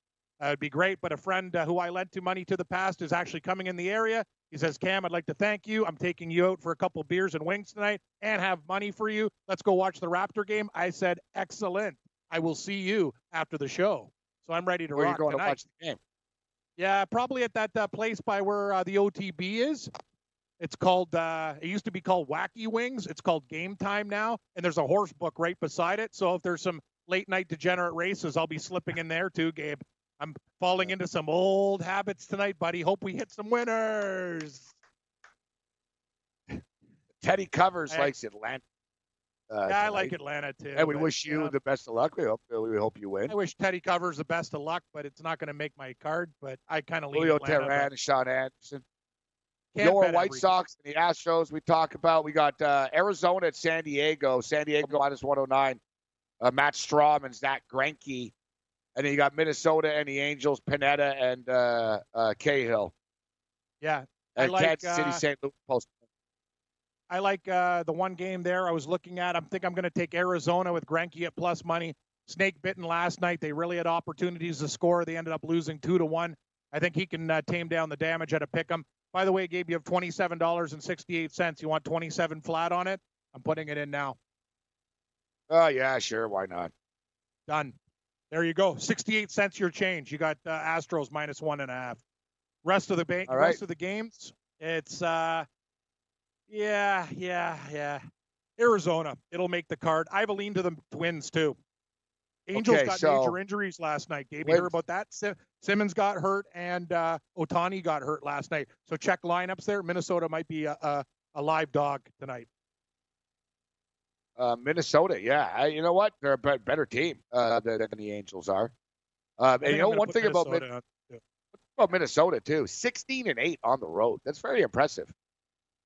[SPEAKER 4] Uh, it'd be great. But a friend uh, who I lent to money to the past is actually coming in the area. He says, "Cam, I'd like to thank you. I'm taking you out for a couple beers and wings tonight, and have money for you. Let's go watch the Raptor game." I said, "Excellent. I will see you after the show." So I'm ready to
[SPEAKER 1] Where are you
[SPEAKER 4] rock
[SPEAKER 1] going
[SPEAKER 4] tonight.
[SPEAKER 1] to watch the game?
[SPEAKER 4] Yeah, probably at that uh, place by where uh, the OTB is. It's called. Uh, it used to be called Wacky Wings. It's called Game Time now, and there's a horse book right beside it. So if there's some late night degenerate races, I'll be slipping in there too, Gabe. I'm falling into some old habits tonight, buddy. Hope we hit some winners.
[SPEAKER 1] Teddy Covers likes Atlanta. Uh,
[SPEAKER 4] yeah, I like Atlanta too.
[SPEAKER 1] And we
[SPEAKER 4] but,
[SPEAKER 1] wish you
[SPEAKER 4] know,
[SPEAKER 1] the best of luck. We hope we hope you win.
[SPEAKER 4] I wish Teddy covers the best of luck, but it's not going to make my card. But I kind of lean
[SPEAKER 1] Julio
[SPEAKER 4] Atlanta. but
[SPEAKER 1] Teheran and Shaun Anderson.
[SPEAKER 4] can't
[SPEAKER 1] Your White
[SPEAKER 4] everything.
[SPEAKER 1] Sox and the Astros we talk about. We got uh, Arizona at San Diego. San Diego minus 109. Uh, Matt Strahm and Zack Greinke. And then you got Minnesota and the Angels, Pineda and uh, uh, Cahill.
[SPEAKER 4] Yeah, I
[SPEAKER 1] And
[SPEAKER 4] like,
[SPEAKER 1] Kansas City,
[SPEAKER 4] uh,
[SPEAKER 1] St. Louis post.
[SPEAKER 4] I like uh, the one game there. I was looking at. I think I'm going to take Arizona with Greinke at plus money. Snake bitten last night. They really had opportunities to score. They ended up losing two to one. I think he can uh, tame down the damage at a pick 'em. By the way, Gabe, you have twenty-seven dollars and sixty-eight cents. You want twenty-seven flat on it? I'm putting it in now.
[SPEAKER 1] Oh, yeah, sure. Why not?
[SPEAKER 4] Done. There you go. Sixty-eight cents your change. You got uh, Astros minus one and a half. Rest of the ba-
[SPEAKER 1] All right.
[SPEAKER 4] rest of the games, it's uh, yeah, yeah, yeah. Arizona, it'll make the card. I have a lean to the Twins too. Angels
[SPEAKER 1] Okay,
[SPEAKER 4] got
[SPEAKER 1] so-
[SPEAKER 4] major injuries last night. Gabe, you hear about that? Sim- Simmons got hurt and uh, Ohtani got hurt last night. So check lineups there. Minnesota might be a, a, a live dog tonight.
[SPEAKER 1] Uh, Minnesota, yeah. I, you know what? They're a be- better team uh, than, than the Angels are. Um, and you know one thing about Min-
[SPEAKER 4] Minnesota on.
[SPEAKER 1] about Minnesota too, sixteen and eight on the road. That's very impressive.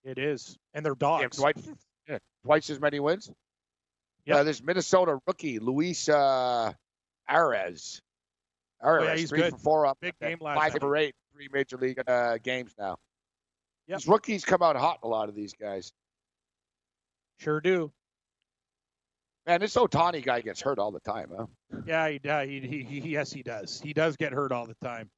[SPEAKER 4] It is, and they're
[SPEAKER 1] Yeah,
[SPEAKER 4] dogs.
[SPEAKER 1] twice, yeah, twice as many wins.
[SPEAKER 4] Yeah,
[SPEAKER 1] Uh, this Minnesota rookie Luis uh, Arraez. Arraez,
[SPEAKER 4] yeah, he's
[SPEAKER 1] three
[SPEAKER 4] good.
[SPEAKER 1] for four up,
[SPEAKER 4] Big game last
[SPEAKER 1] five
[SPEAKER 4] night.
[SPEAKER 1] for eight, three major league uh, games now.
[SPEAKER 4] Yep.
[SPEAKER 1] These rookies come out hot. A lot of these guys.
[SPEAKER 4] Sure do.
[SPEAKER 1] Man, this Ohtani guy gets hurt all the time, huh?
[SPEAKER 4] Yeah, he, uh, he, he, he, yes, he does. He does get hurt all the time.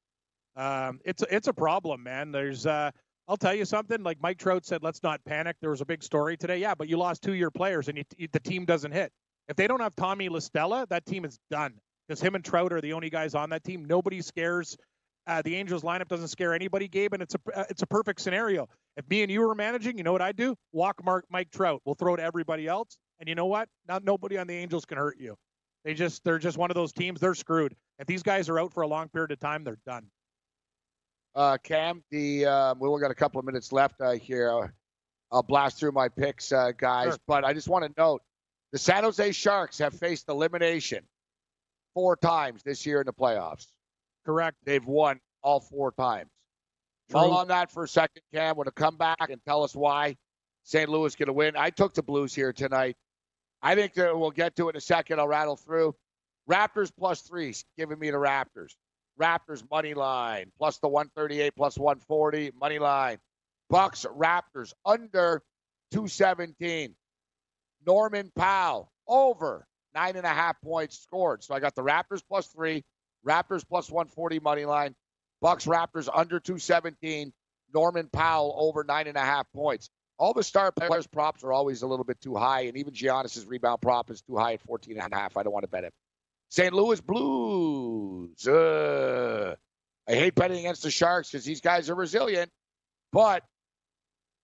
[SPEAKER 4] Um, it's it's a problem, man. There's, uh, I'll tell you something. Like Mike Trout said, let's not panic. There was a big story today. Yeah, but you lost two year players, and you, you- the team doesn't hit. If they don't have Tommy La Stella, that team is done. Because him and Trout are the only guys on that team. Nobody scares. Uh, the Angels lineup doesn't scare anybody, Gabe, and it's a uh, it's a perfect scenario. If me and you were managing, you know what I'd do? Walk Mark Mike Trout. We'll throw to everybody else, and you know what? Not nobody on the Angels can hurt you. They just they're just one of those teams. They're screwed. If these guys are out for a long period of time, they're done.
[SPEAKER 1] Uh, Cam, the um, we only got a couple of minutes left uh, here. I'll blast through my picks, uh, guys.
[SPEAKER 4] Sure.
[SPEAKER 1] But I just want to note the San Jose Sharks have faced elimination four times this year in the playoffs.
[SPEAKER 4] Correct.
[SPEAKER 1] They've won all four times.
[SPEAKER 4] True.
[SPEAKER 1] Mull on that for a second, Cam. Want to come back and tell us why St. Louis going to win? I took the Blues here tonight. I think that we'll get to it in a second. I'll rattle through. Raptors plus three, giving me the Raptors. Raptors money line plus the 138 plus 140 money line. Bucks Raptors under 217. Norman Powell over nine and a half points scored. So I got the Raptors plus three, Raptors plus 140 money line, Bucks Raptors under 217, Norman Powell over nine and a half points. All the star players props are always a little bit too high, and even Giannis's rebound prop is too high at 14 and a half. I don't want to bet it. St. Louis Blues. Uh, I hate betting against the Sharks because these guys are resilient. But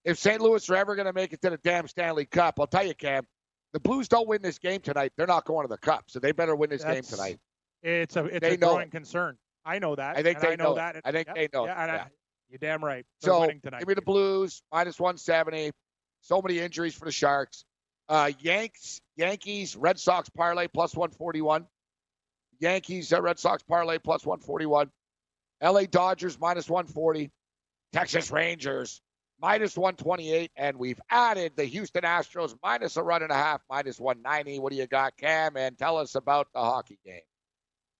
[SPEAKER 1] if St. Louis are ever going to make it to the damn Stanley Cup, I'll tell you, Cam, the Blues don't win this game tonight. They're not going to the Cup, so they better win this
[SPEAKER 4] That's-
[SPEAKER 1] game tonight.
[SPEAKER 4] It's a it's
[SPEAKER 1] They
[SPEAKER 4] a growing concern. I know that.
[SPEAKER 1] I think they
[SPEAKER 4] I know,
[SPEAKER 1] know
[SPEAKER 4] that.
[SPEAKER 1] I think
[SPEAKER 4] Yep,
[SPEAKER 1] they know.
[SPEAKER 4] Yeah, and I-
[SPEAKER 1] Yeah.
[SPEAKER 4] You're damn right. They're
[SPEAKER 1] So
[SPEAKER 4] winning tonight.
[SPEAKER 1] give me the Blues minus 170. So many injuries for the Sharks. Uh, Yanks, Yankees, Red Sox parlay plus 141. Yankees, uh, Red Sox parlay plus 141. LA Dodgers minus 140. Texas Rangers minus 128. And we've added the Houston Astros minus a run and a half, minus 190. What do you got, Cam? And tell us about the hockey game.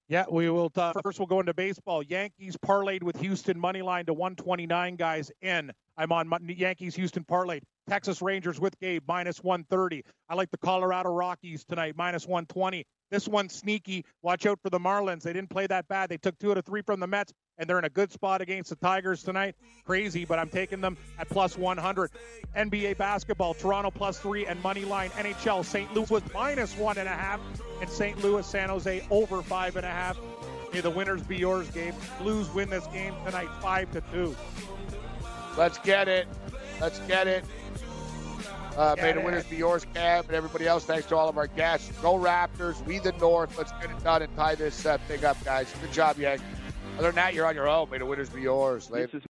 [SPEAKER 4] Yeah, we will. Uh, first, we'll go into baseball. Yankees parlayed with Houston money line to 129 guys in. I'm on Yankees Houston parlayed. Texas Rangers with Gabe minus 130. I like the Colorado Rockies tonight minus 120. This one's sneaky. Watch out for the Marlins. They didn't play that bad. They took two out of three from the Mets, and they're in a good spot against the Tigers tonight. Crazy, but I'm taking them at plus 100. NBA basketball, Toronto plus three, and money line NHL St. Louis was minus one and a half, and St. Louis San Jose over five and a half. May the winners be yours, Gabe. Blues win this game tonight, five to two.
[SPEAKER 1] Let's get it. Let's get it. Uh, may
[SPEAKER 4] Get
[SPEAKER 1] the winners be yours, Cam, and everybody else. Thanks to all of our guests. Go Raptors. We the North. Let's get it done and tie this uh, thing up, guys. Good job, Yank. Other than that, you're on your own. May the winners be yours. Later.